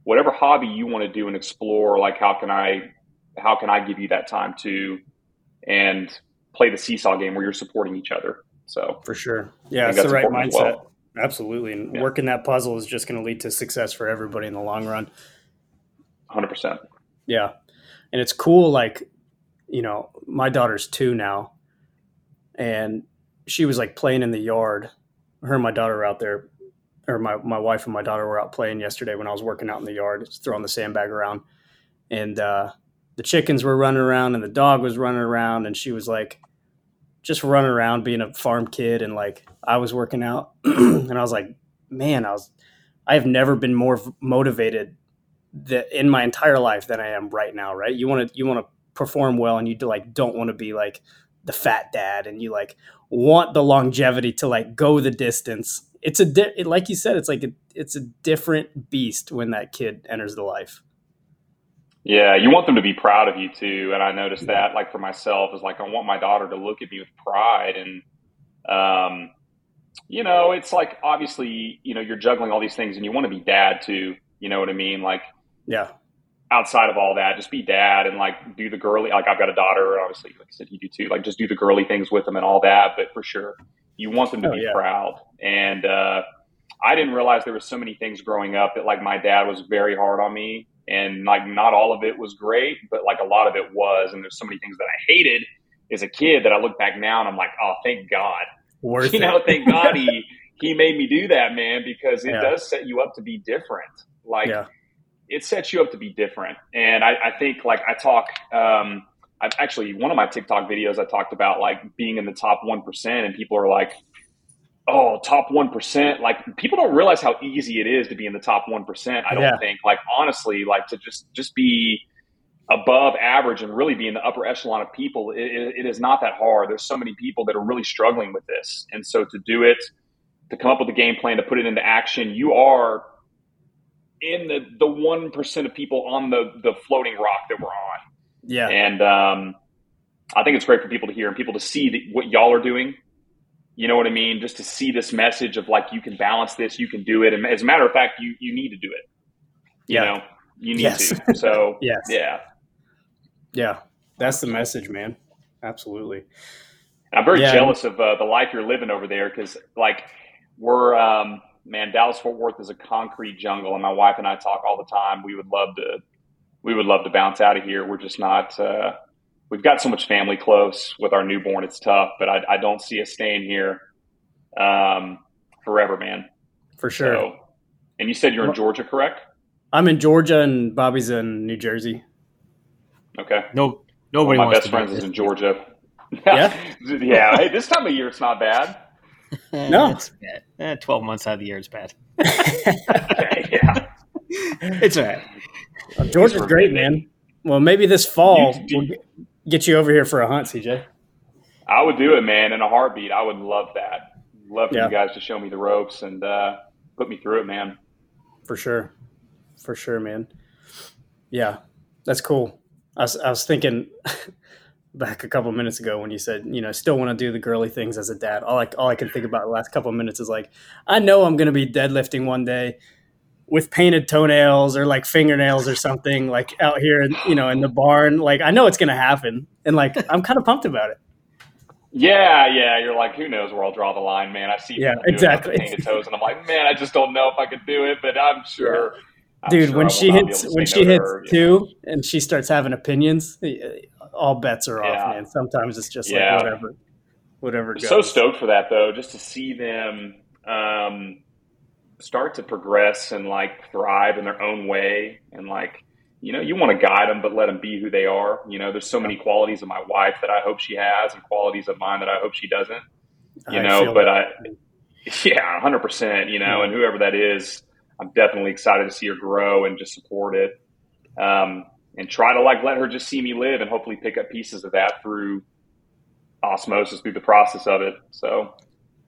whatever hobby you want to do and explore. Like, how can I, how can I give you that time to, and play the seesaw game where you're supporting each other. So for sure yeah it's the right mindset well. absolutely and Yeah. working that puzzle is just going to lead to success for everybody in the long run 100%. Yeah. And it's cool, like, you know, my daughter's two now, and she was like playing in the yard. Her and my daughter were out there, or my, my wife and my daughter were out playing yesterday when I was working out in the yard, throwing the sandbag around. And uh, the chickens were running around, and the dog was running around, and she was like, just running around being a farm kid. And like, I was working out, and I was like, man, I was, I have never been more motivated that in my entire life than I am right now, right? You want to you want to perform well and you like don't want to be like the fat dad and you like want the longevity to like go the distance. It's a di- it, like you said it's like a, it's a different beast when that kid enters the life. Yeah, you want them to be proud of you too. And I noticed that, like for myself, is like I want my daughter to look at me with pride. And um, you know, it's like obviously, you know, you're juggling all these things and you want to be dad too. You know what I mean? Like, yeah. Outside of all that, just be dad and like do the girly. Like I've got a daughter, obviously, like I said, you do too. Like just do the girly things with them and all that. But for sure, you want them to oh, be yeah. proud. And uh, I didn't realize there was so many things growing up that like my dad was very hard on me, and like not all of it was great, but like a lot of it was. And there's so many things that I hated as a kid that I look back now and I'm like, oh, thank God Worth you it. know, thank God he he made me do that, man, because it yeah. does set you up to be different. Like yeah. it sets you up to be different. And I, I think like I talk um I've actually one of my TikTok videos I talked about like being in the top one percent and people are like, Oh, top one percent. Like people don't realize how easy it is to be in the top one percent. I don't yeah. think. Like honestly, like to just just be above average and really be in the upper echelon of people, it, it is not that hard. There's so many people that are really struggling with this. And so to do it, to come up with a game plan, to put it into action, you are in the, the 1% of people on the, the floating rock that we're on. Yeah. And um, I think it's great for people to hear and people to see what y'all are doing. You know what I mean? Just to see this message of like, you can balance this, you can do it. And as a matter of fact, you, you need to do it. You yeah. know, you need yes. to. So, yes. yeah. Yeah, that's the message, man. Absolutely. I'm very yeah. jealous of uh, the life you're living over there because, like, we're um, man, Dallas Fort Worth is a concrete jungle, and my wife and I talk all the time. We would love to, we would love to bounce out of here. We're just not. Uh, we've got so much family close with our newborn. It's tough, but I, I don't see us staying here um, forever, man. For sure. So, and you said you're in Georgia, correct? I'm in Georgia, and Bobby's in New Jersey. Okay. No, nobody. Well, my best friends is in Georgia. Yeah. yeah. Hey, this time of year it's not bad. no, it's bad. Eh, Twelve months out of the year is bad. okay, yeah. It's all right. Well, Georgia's great, man. Well, maybe this fall you, we'll get you over here for a hunt, CJ. I would do it, man, in a heartbeat. I would love that. Love for yeah. you guys to show me the ropes and uh, put me through it, man. For sure, for sure, man. Yeah, that's cool. I was, I was thinking back a couple minutes ago when you said, you know, still want to do the girly things as a dad. All I, all I can think about the last couple of minutes is like, I know I'm going to be deadlifting one day with painted toenails or like fingernails or something like out here, in, you know, in the barn. Like, I know it's going to happen. And like, I'm kind of pumped about it. Yeah, yeah. You're like, who knows where I'll draw the line, man. I see yeah, exactly. painted toes, and I'm like, man, I just don't know if I could do it, but I'm sure. Yeah Dude, sure when she hits when she hits her, two know. and she starts having opinions, all bets are off, yeah. man. Sometimes it's just yeah. like whatever, whatever. Goes. So stoked for that though, just to see them um, start to progress and like thrive in their own way, and like you know, you want to guide them, but let them be who they are. You know, there's so many qualities of my wife that I hope she has, and qualities of mine that I hope she doesn't. You I know, but that. I, yeah, hundred percent. You know, and whoever that is I'm definitely excited to see her grow and just support it. Um, and try to like let her just see me live and hopefully pick up pieces of that through osmosis through the process of it. So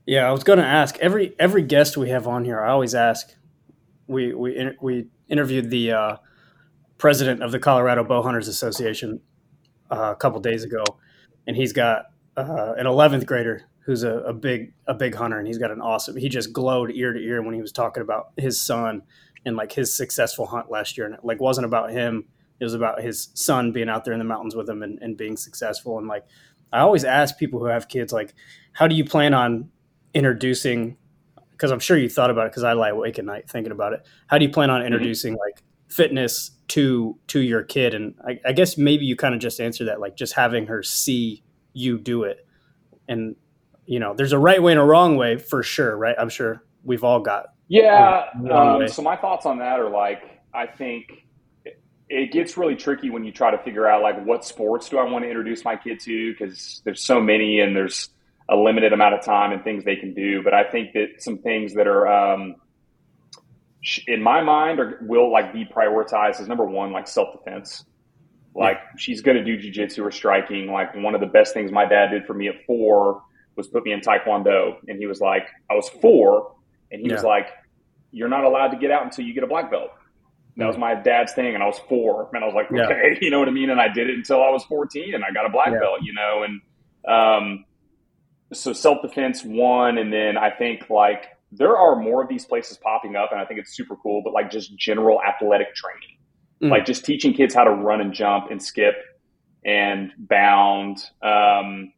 yeah, I was going to ask every every guest we have on here. I always ask. We we we interviewed the uh, president of the Colorado Bow Hunters Association uh, a couple days ago, and he's got uh, an 11th grader who's a, a, big a big hunter and he's got an awesome he just glowed ear to ear when he was talking about his son and like his successful hunt last year and it like wasn't about him it was about his son being out there in the mountains with him and, and being successful and like i always ask people who have kids like how do you plan on introducing because i'm sure you thought about it because i lie awake at night thinking about it how do you plan on mm-hmm. introducing mm-hmm. like fitness to to your kid and I, I guess maybe you kind of just answered that like just having her see you do it and you know, there's a right way and a wrong way for sure, right? I'm sure we've all got. Yeah. Um, so my thoughts on that are like, I think it gets really tricky when you try to figure out like what sports do I want to introduce my kid to because there's so many and there's a limited amount of time and things they can do. But I think that some things that are um, in my mind are will like be prioritized as number one, like self defense. Like yeah. she's going to do jujitsu or striking. Like one of the best things my dad did for me at four was put me in Taekwondo. And he was like, I was four. And he yeah. was like, You're not allowed to get out until you get a black belt. That was my dad's thing. And I was four. And I was like, Okay, yeah. you know what I mean? And I did it until I was 14 and I got a black belt, you know? And, um, so self defense one, and then I think like there are more of these places popping up, and I think it's super cool. But like just general athletic training, mm. like just teaching kids how to run and jump and skip and bound. Um,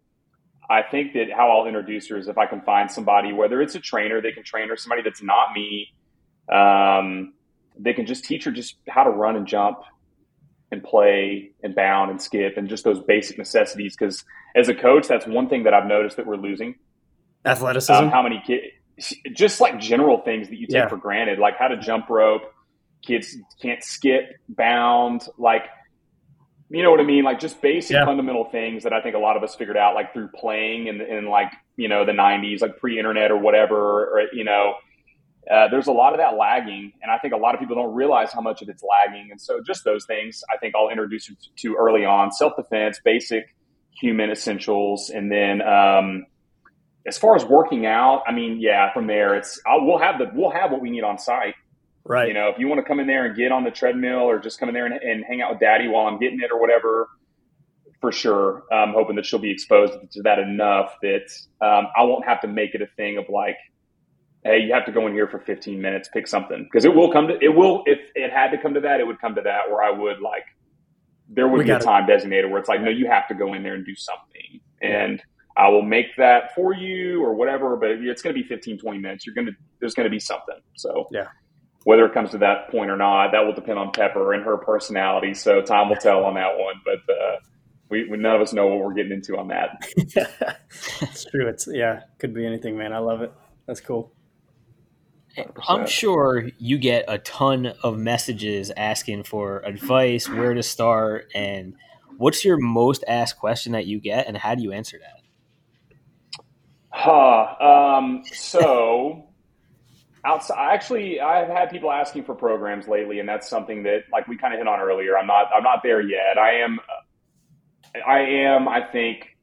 I think that how I'll introduce her is if I can find somebody, whether it's a trainer, they can train her, somebody that's not me. Um, they can just teach her just how to run and jump and play and bound and skip and just those basic necessities. Because as a coach, that's one thing that I've noticed that we're losing athleticism. Um, how many kids, just like general things that you take yeah. for granted, like how to jump rope. Kids can't skip, bound, like you know what I mean? Like just basic yeah. fundamental things that I think a lot of us figured out like through playing in, in like, you know, the 90s, like pre internet or whatever, or, you know, uh, there's a lot of that lagging. And I think a lot of people don't realize how much of it's lagging. And so just those things I think I'll introduce you to early on self defense, basic human essentials. And then, um, as far as working out, I mean, yeah, from there, it's, I'll, we'll have the, we'll have what we need on site Right. You know, if you want to come in there and get on the treadmill or just come in there and, and hang out with daddy while I'm getting it or whatever, for sure. I'm hoping that she'll be exposed to that enough that um, I won't have to make it a thing of like, hey, you have to go in here for 15 minutes, pick something. Because it will come to, it will, if it had to come to that, it would come to that where I would like, there would we be a time designated where it's like, no, you have to go in there and do something. And I will make that for you or whatever, but it's going to be 15, 20 minutes. You're going to, there's going to be something. So, yeah whether it comes to that point or not, that will depend on Pepper and her personality. So time will tell on that one. But uh, we, we, none of us know what we're getting into on that. it's true. It's yeah, could be anything, man. I love it. That's cool. 100%. I'm sure you get a ton of messages asking for advice, where to start, and what's your most asked question that you get, and how do you answer that? Huh. Um, so outside actually i've had people asking for programs lately and that's something that like we kind of hit on earlier i'm not i'm not there yet i am i am i think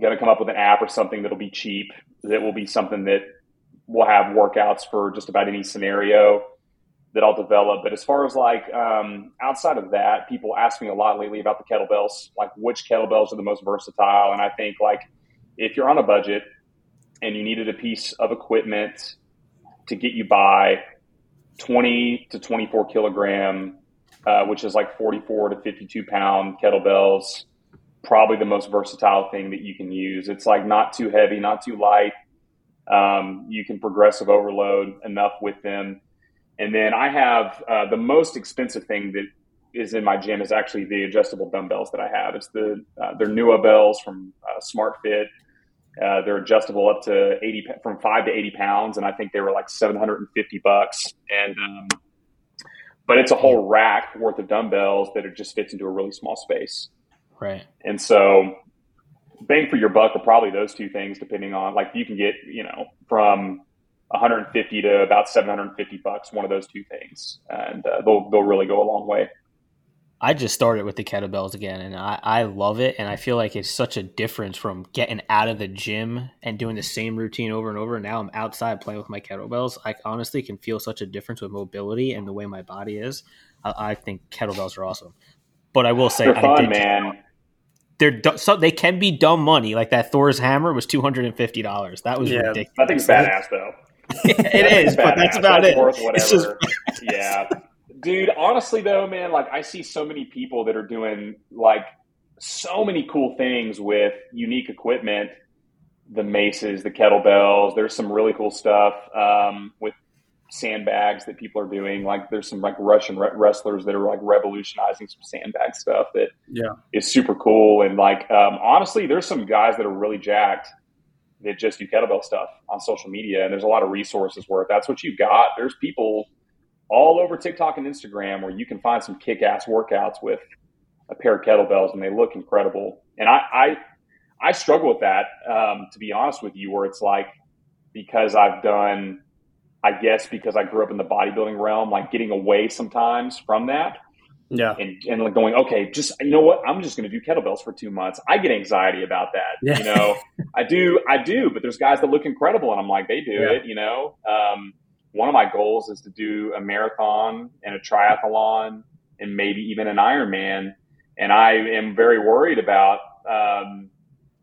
going to come up with an app or something that'll be cheap that will be something that will have workouts for just about any scenario that i'll develop but as far as like um, outside of that people ask me a lot lately about the kettlebells like which kettlebells are the most versatile and i think like if you're on a budget and you needed a piece of equipment to get you by 20 to 24 kilogram, uh, which is like 44 to 52 pound kettlebells. Probably the most versatile thing that you can use. It's like not too heavy, not too light. Um, you can progressive overload enough with them. And then I have uh, the most expensive thing that is in my gym is actually the adjustable dumbbells that I have. It's the uh, they're Nua bells from uh, SmartFit. Uh, they're adjustable up to 80 from five to 80 pounds. And I think they were like 750 bucks. And, um, but it's a whole rack worth of dumbbells that it just fits into a really small space. Right. And so bang for your buck are probably those two things, depending on like you can get, you know, from 150 to about 750 bucks, one of those two things. And uh, they'll, they'll really go a long way. I just started with the kettlebells again, and I, I love it. And I feel like it's such a difference from getting out of the gym and doing the same routine over and over. Now I'm outside playing with my kettlebells. I honestly can feel such a difference with mobility and the way my body is. I, I think kettlebells are awesome. But I will say, they're fun, man. They're so they can be dumb money. Like that Thor's hammer was two hundred and fifty dollars. That was yeah, ridiculous. I think badass though. it is, but that's about that's it. Worth whatever. Just... yeah. Dude, honestly though, man, like I see so many people that are doing like so many cool things with unique equipment, the maces, the kettlebells. There's some really cool stuff um, with sandbags that people are doing. Like there's some like Russian wrestlers that are like revolutionizing some sandbag stuff that yeah is super cool. And like um, honestly, there's some guys that are really jacked that just do kettlebell stuff on social media, and there's a lot of resources where if that's what you've got, there's people all over TikTok and Instagram where you can find some kick ass workouts with a pair of kettlebells and they look incredible. And I, I, I struggle with that, um, to be honest with you, where it's like, because I've done, I guess because I grew up in the bodybuilding realm, like getting away sometimes from that. Yeah. And, and like going, okay, just, you know what? I'm just going to do kettlebells for two months. I get anxiety about that. Yeah. You know, I do, I do, but there's guys that look incredible and I'm like, they do yeah. it, you know? Um, one of my goals is to do a marathon and a triathlon and maybe even an Ironman. And I am very worried about um,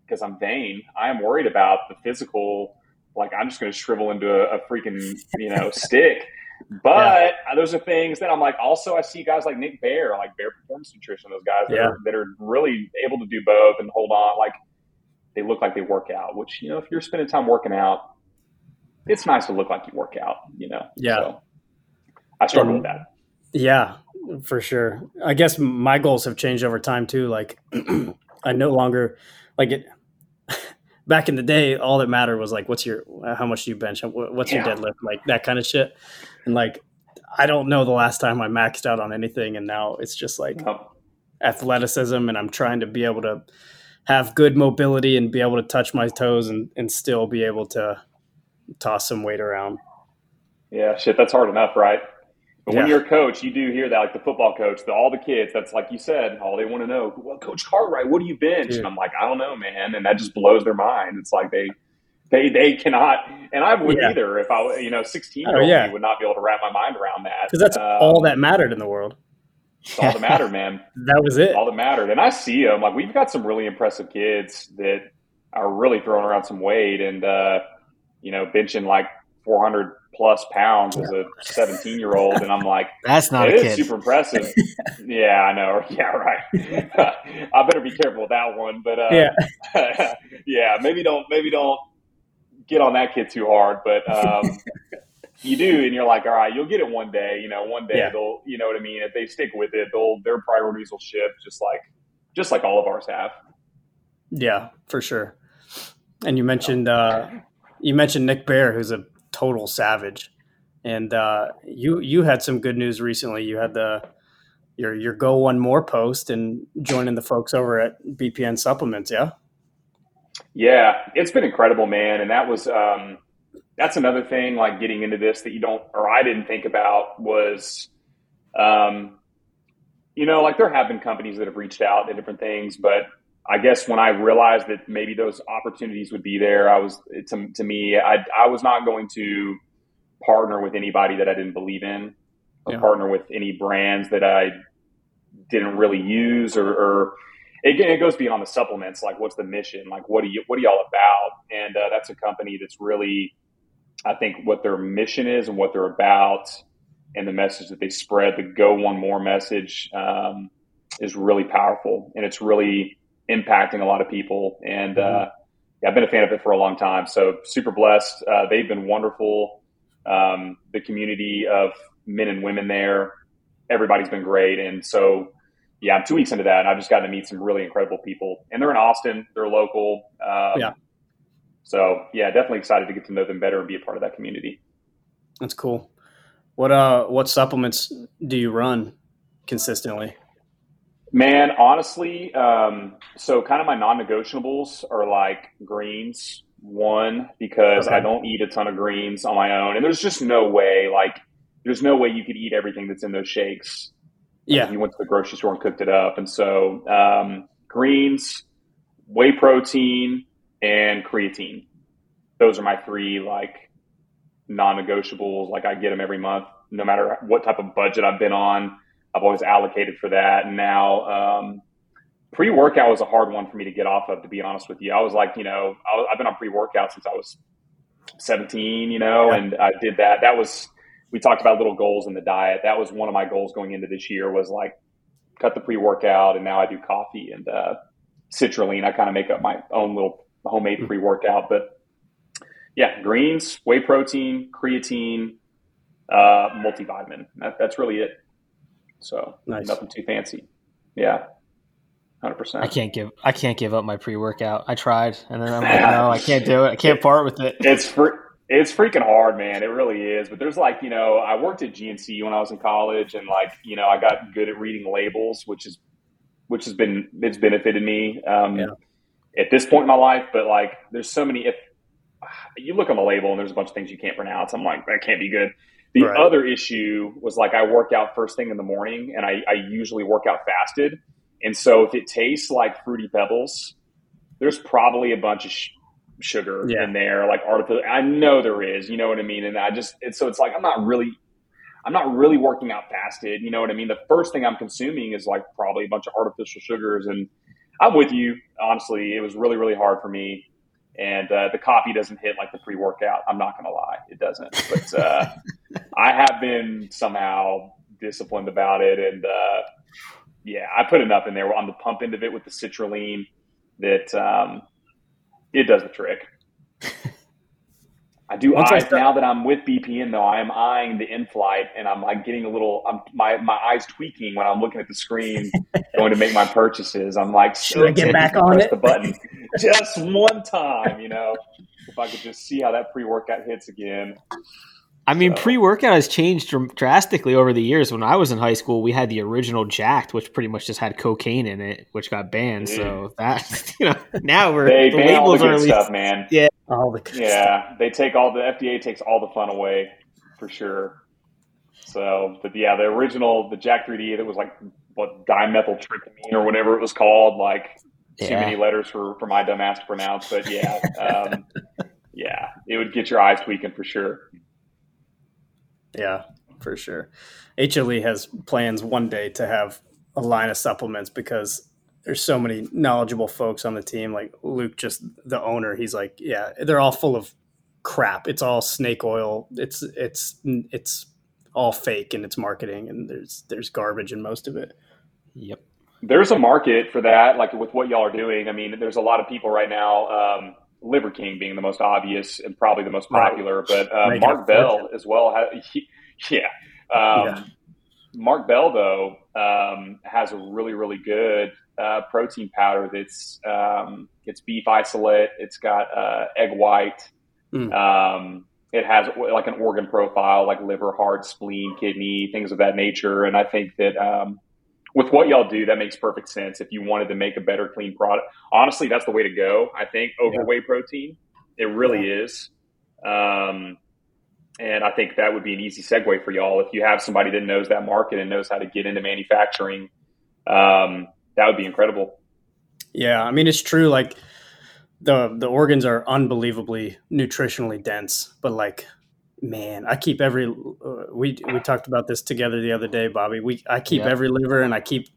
because I'm vain. I am worried about the physical. Like I'm just going to shrivel into a, a, freaking you know stick. But yeah. those are things that I'm like. Also, I see guys like Nick Bare, like Bare Performance Nutrition. Those guys that, yeah. are, that are really able to do both and hold on. Like they look like they work out. Which you know, if you're spending time working out, it's nice to look like you work out. You know. Yeah. So I struggle with that. Yeah, for sure. I guess my goals have changed over time too. Like I no longer like it. Back in the day, all that mattered was like, what's your, how much do you bench? What's yeah. your deadlift? Like that kind of shit. And like, I don't know the last time I maxed out on anything. And now it's just like oh. athleticism. And I'm trying to be able to have good mobility and be able to touch my toes and, and still be able to toss some weight around. Yeah, shit, that's hard enough, right? But yeah. when you're a coach, you do hear that, like the football coach, the, all the kids, that's like you said, all they want to know, well, Coach Cartwright, what do you bench? Dude. And I'm like, I don't know, man. And that just blows their mind. It's like they, they, they cannot, and I wouldn't yeah. either if I, you know, 16 year old yeah. would not be able to wrap my mind around that. Because that's um, all that mattered in the world. It's all that mattered, man. that was it. All that mattered. And I see them, like, we've got some really impressive kids that are really throwing around some weight and, uh, you know, benching like 400 plus pounds as a 17 year old. And I'm like, that's not it is super impressive. yeah, I know. Yeah, right. I better be careful with that one. But uh, yeah, yeah, maybe don't, maybe don't get on that kid too hard. But um, you do, and you're like, all right, you'll get it one day. You know, one day yeah. they'll, you know what I mean. If they stick with it, they'll their priorities will shift, just like just like all of ours have. Yeah, for sure. And you mentioned uh, you mentioned Nick Bare who's a total savage. And uh, you you had some good news recently. You had the your your go one more post and joining the folks over at BPN Supplements. Yeah. Yeah, it's been incredible, man. And that was um, that's another thing. Like getting into this that you don't or I didn't think about was, um, you know, like there have been companies that have reached out to different things, but I guess when I realized that maybe those opportunities would be there, I was to, to me, I, I was not going to partner with anybody that I didn't believe in, or yeah. partner with any brands that I didn't really use, or, or again, it goes beyond the supplements. Like, what's the mission? Like, what are you, what are y'all about? And uh, that's a company that's really, I think, what their mission is and what they're about, and the message that they spread, the "Go One More" message, um, is really powerful, and it's really impacting a lot of people. And mm-hmm. uh, yeah, I've been a fan of it for a long time. So super blessed. Uh, they've been wonderful. Um, the community of men and women there, everybody's been great. And so, yeah, I'm two weeks into that, and I've just gotten to meet some really incredible people. And they're in Austin. They're local. Um, yeah. So yeah, definitely excited to get to know them better and be a part of that community. That's cool. What uh, what supplements do you run consistently? Man, honestly, um, so kind of my non-negotiables are like greens. One because okay. I don't eat a ton of greens on my own, and there's just no way. Like, there's no way you could eat everything that's in those shakes. Yeah, you went to the grocery store and cooked it up, and so um, greens, whey protein, and creatine. Those are my three like non-negotiables. Like I get them every month, no matter what type of budget I've been on I've always allocated for that. And now, um, pre workout was a hard one for me to get off of, to be honest with you. I was like, you know, I have been on pre workout since I was 17, you know, yeah. and I did that. That was, we talked about little goals in the diet. That was one of my goals going into this year was like cut the pre workout. And now I do coffee and, uh, citrulline. I kind of make up my own little homemade mm-hmm. pre workout, but yeah, greens, whey protein, creatine, uh, multivitamin. That, that's really it. So nice. nothing too fancy. Yeah. 100%. I can't give I can't give up my pre-workout. I tried and then I'm like no, I can't do it. I can't part with it. It's fr- it's freaking hard, man. It really is. But there's like, you know, I worked at GNC when I was in college and like, you know, I got good at reading labels, which is which has been it's benefited me um, yeah. at this point in my life, but like there's so many if you look on the label and there's a bunch of things you can't pronounce, I'm like that can't be good. The right. other issue was like I work out first thing in the morning, and I, I usually work out fasted. And so if it tastes like fruity pebbles, there's probably a bunch of sh- sugar yeah. in there, like artificial. I know there is, you know what I mean. And I just it's, so it's like I'm not really, I'm not really working out fasted. You know what I mean. The first thing I'm consuming is like probably a bunch of artificial sugars, and I'm with you. Honestly, it was really, really hard for me. And uh, the coffee doesn't hit like the pre workout. I'm not going to lie, it doesn't. But uh, I have been somehow disciplined about it. And uh, yeah, I put enough in there on the pump end of it with the citrulline that um, it does the trick. I do eye now that I'm with BPN though. I am eyeing the in-flight, and I'm like getting a little. I'm, my my eyes tweaking when I'm looking at the screen, going to make my purchases. I'm like, should I get back on press it? The button just one time, you know. If I could just see how that pre-workout hits again. I mean, So- pre workout has changed dr- drastically over the years. When I was in high school, we had the original Jacked, which pretty much just had cocaine in it, which got banned. So that you know, now we're They the ban all the labels are good at least stuff, man. Yeah, All the good stuff. Yeah, they take all the FDA takes all the fun away for sure. So, but yeah, the original the Jack 3D that was like what dimethyltryptamine or whatever it was called, like too many letters for for my dumb ass to pronounce. But yeah, um, yeah, it would get your eyes tweaking for sure. Yeah, for sure. HLE has plans one day to have a line of supplements because there's so many knowledgeable folks on the team. Like Luke, just the owner, he's like, yeah, they're all full of crap. It's all snake oil. It's it's it's all fake and its marketing, and there's there's garbage in most of it. Yep. There's a market for that, like with what y'all are doing. I mean, there's a lot of people right now. Um, Liver King being the most obvious and probably the most Right. popular, but uh, Mark Bell as well. ha- yeah, um, Yeah. Mark Bell though um, has a really really good uh, protein powder. That's um, it's beef isolate. It's got uh, egg white. Mm. Um, it has like an organ profile, like liver, heart, spleen, kidney, things of that nature. And I think that um, with what y'all do, that makes perfect sense. If you wanted to make a better, clean product, honestly, that's the way to go. I think overweight whey protein, it really is. Um, and I think that would be an easy segue for y'all if you have somebody that knows that market and knows how to get into manufacturing. Um, that would be incredible. Yeah, I mean it's true. Like the the organs are unbelievably nutritionally dense, but like, man, I keep every. Uh, we we talked about this together the other day, Bobby. We I keep Yeah. every liver, and I keep,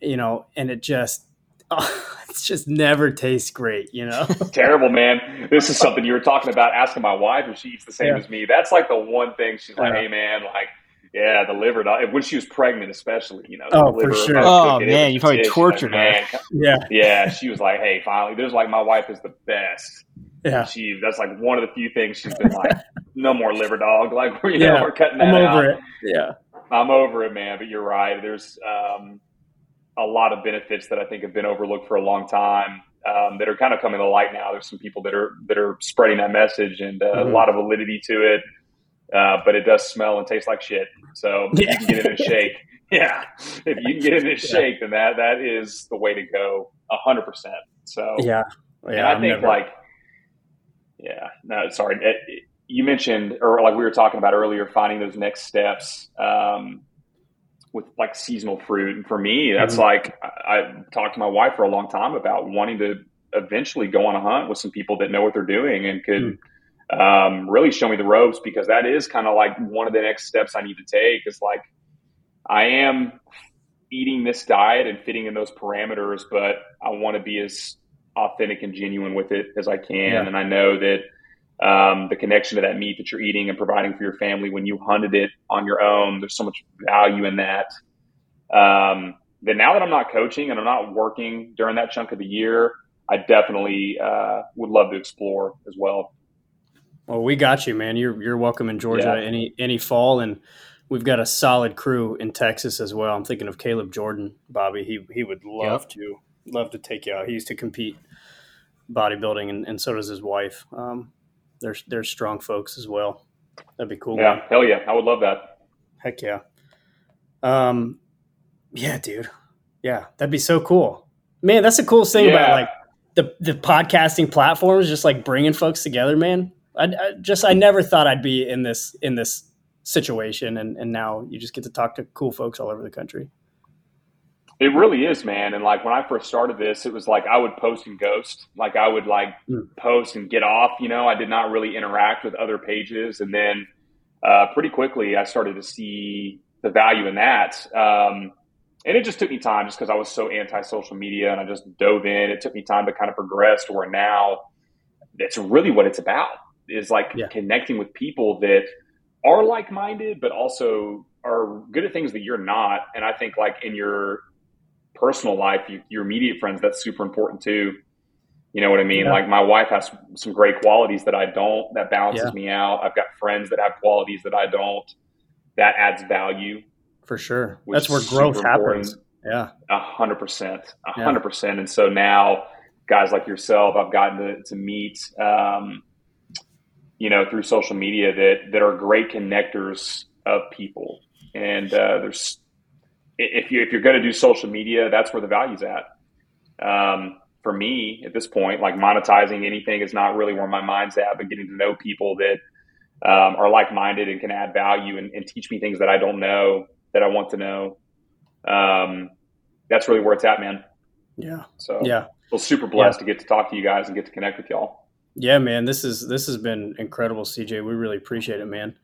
you know, and it just, it's just never tastes great, you know. Terrible, man. This is something you were talking about asking my wife if she eats the same Yeah. as me. That's like the one thing she's like, hey, man, like, yeah, the liver, when she was pregnant, especially, you know, Oh, the for sure. if I was Oh, cooking man, you probably dish, she's tortured her. man, yeah, Yeah, she was like, hey, finally, there's like, my wife is the best. yeah, She, that's like one of the few things she's been like, no more liver dog. Like, you know, we're cutting that I'm out. over it. Yeah, I'm over it, man. But you're right. There's um, a lot of benefits that I think have been overlooked for a long time um, that are kind of coming to light now. There's some people that are that are spreading that message and uh, Mhm. a lot of validity to it. Uh, but it does smell and taste like shit. So if you can get it in a shake. Yeah, if you can get it in a shake, then that that is the way to go, a hundred percent. So yeah, yeah. I I'm think never- like, yeah, no, sorry. It, it- you mentioned, or like we were talking about earlier, finding those next steps um, with like seasonal fruit. And for me, that's Mhm. like I, I've talked to my wife for a long time about wanting to eventually go on a hunt with some people that know what they're doing and could um, really show me the ropes because that is kind of like one of the next steps I need to take. Is like I am eating this diet and fitting in those parameters, but I want to be as authentic and genuine with it as I can. Yeah. And I know that um, the connection to that meat that you're eating and providing for your family when you hunted it on your own, there's so much value in that. Um, that now that I'm not coaching and I'm not working during that chunk of the year, I definitely uh, would love to explore as well. Well, we got you, man. You're you're welcome in Georgia Yeah. any any fall, and we've got a solid crew in Texas as well. I'm thinking of Caleb Jordan, Bobby. He he would love to love to take you out. He used to compete bodybuilding, and, and so does his wife. Um, they're they're strong folks as well. That'd be cool. man. Yeah, hell yeah, I would love that. Heck yeah. Um, yeah, dude. Yeah, that'd be so cool. Man, that's the coolest thing about like the the podcasting platforms, just like bringing folks together. Man, I, I just I never thought I'd be in this in this situation, and and now you just get to talk to cool folks all over the country. It really is, man. And like when I first started this, it was like I would post and ghost. Like I would like Mm. post and get off. You know, I did not really interact with other pages. And then uh, pretty quickly, I started to see the value in that. Um, and it just took me time just because I was so anti social media and I just dove in. It took me time to kind of progress to where now that's really what it's about is like Yeah. connecting with people that are like minded, but also are good at things that you're not. And I think like in your personal life, you, your immediate friends, that's super important too. You know what I mean? Yeah. Like my wife has some great qualities that I don't, that balances Yeah. me out. I've got friends that have qualities that I don't. That adds value. For sure. That's where growth happens. important. Yeah. A hundred percent, a hundred percent. And so now, guys like yourself, I've gotten to, to meet, um, you know, through social media that that are great connectors of people. And uh, there's, if you if you're going to do social media, that's where the value's at. Um, for me, at this point, like monetizing anything is not really where my mind's at. But getting to know people that um, are like minded and can add value and, and teach me things that I don't know that I want to know. Um, that's really where it's at, man. Yeah. So Yeah. feel super blessed to get to talk to you guys and get to connect with y'all. Yeah, man. This is this has been incredible, CJ. We really appreciate it, man.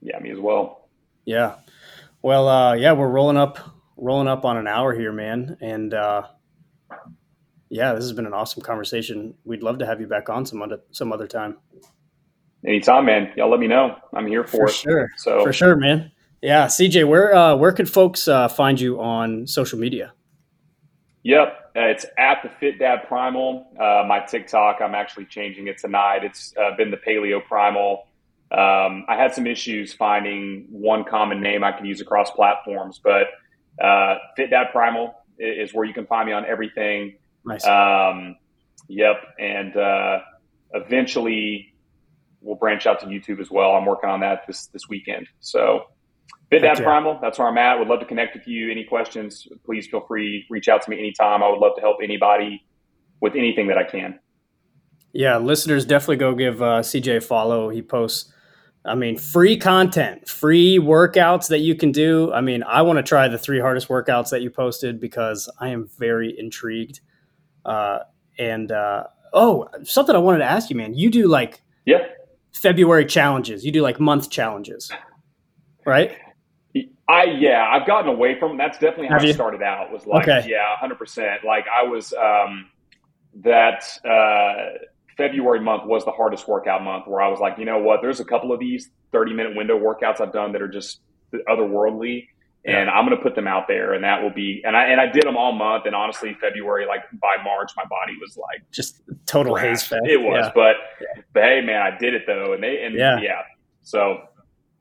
Yeah, me as well. Yeah. Well, uh, yeah, we're rolling up rolling up on an hour here, man. And uh, yeah, this has been an awesome conversation. We'd love to have you back on some other some other time. Anytime, man. Y'all let me know. I'm here for, For it. sure. So For sure, man. Yeah, CJ, where uh, where could folks uh, find you on social media? Yep, uh, it's at the Fit Dad Primal. Uh, my TikTok, I'm actually changing it tonight. It's uh, been the Paleo Primal. Um, I had some issues finding one common name I could use across platforms, but uh, Fit Dad Primal is where you can find me on everything. Nice. Um, yep, and uh, eventually we'll branch out to YouTube as well. I'm working on that this this weekend. So, Fit Dad yeah. Primal, that's where I'm at. Would love to connect with you. Any questions? Please feel free reach out to me anytime. I would love to help anybody with anything that I can. Yeah, listeners, definitely go give uh, CJ a follow. He posts, I mean, free content, free workouts that you can do. I mean, I want to try the three hardest workouts that you posted because I am very intrigued. Uh, and uh, oh, something I wanted to ask you, man. You do like Yeah. February challenges. You do like month challenges, right? I yeah, I've gotten away from. That's definitely how Have I you? started out. Was like Okay. yeah, hundred percent. Like I was um, that uh, February month was the hardest workout month. Where I was like, you know what? There's a couple of these thirty minute window workouts I've done that are just otherworldly, and I'm going to put them out there, and that will be. And I and I did them all month, and honestly, February like by March, my body was like Just total haze fest. It was, Yeah. but but hey, man, I did it though, and they and Yeah. yeah. So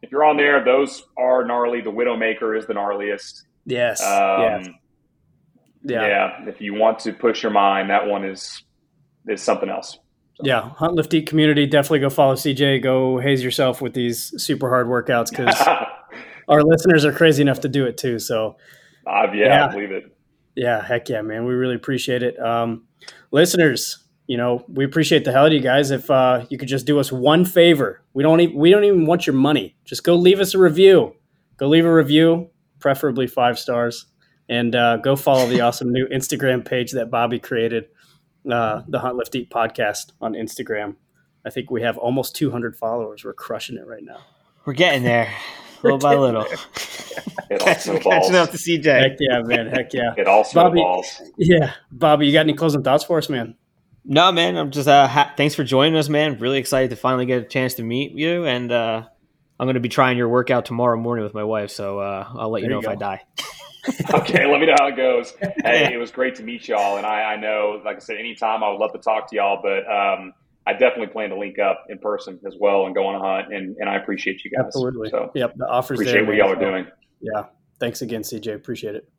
if you're on there, those are gnarly. The Widowmaker is the gnarliest. Yes. Um, yes. yeah. Yeah. If you want to push your mind, that one is is something else. Yeah, Hunt Lift Eat community. Definitely go follow CJ. Go haze yourself with these super hard workouts because our listeners are crazy enough to do it too. So Uh, yeah, Yeah. I believe it. yeah, heck yeah, man. We really appreciate it. Um, listeners, you know, we appreciate the hell out of you guys. If uh, you could just do us one favor, we don't even we don't even want your money. Just go leave us a review. Go leave a review, preferably five stars, and uh, go follow the awesome new Instagram page that Bobby created, uh, the Hunt Lift Eat podcast on Instagram. I think we have almost 200 followers. We're crushing it right now. We're getting there, little by little. It all Catching snowballs. up to CJ. Heck yeah, man. Heck yeah. It all Bobby- snowballs. Yeah. Bobby, you got any closing thoughts for us, man? No, man. I'm just uh, ha- thanks for joining us, man. Really excited to finally get a chance to meet you, and uh, I'm going to be trying your workout tomorrow morning with my wife. So uh, I'll let you know you if I die. okay, let me know how it goes. Hey, it was great to meet y'all, and I, I know, like I said, anytime I would love to talk to y'all, but um, I definitely plan to link up in person as well and go on a hunt, and, and I appreciate you guys. Absolutely. So Yep. The offers appreciate there. what y'all are doing. Yeah. Thanks again, CJ. Appreciate it.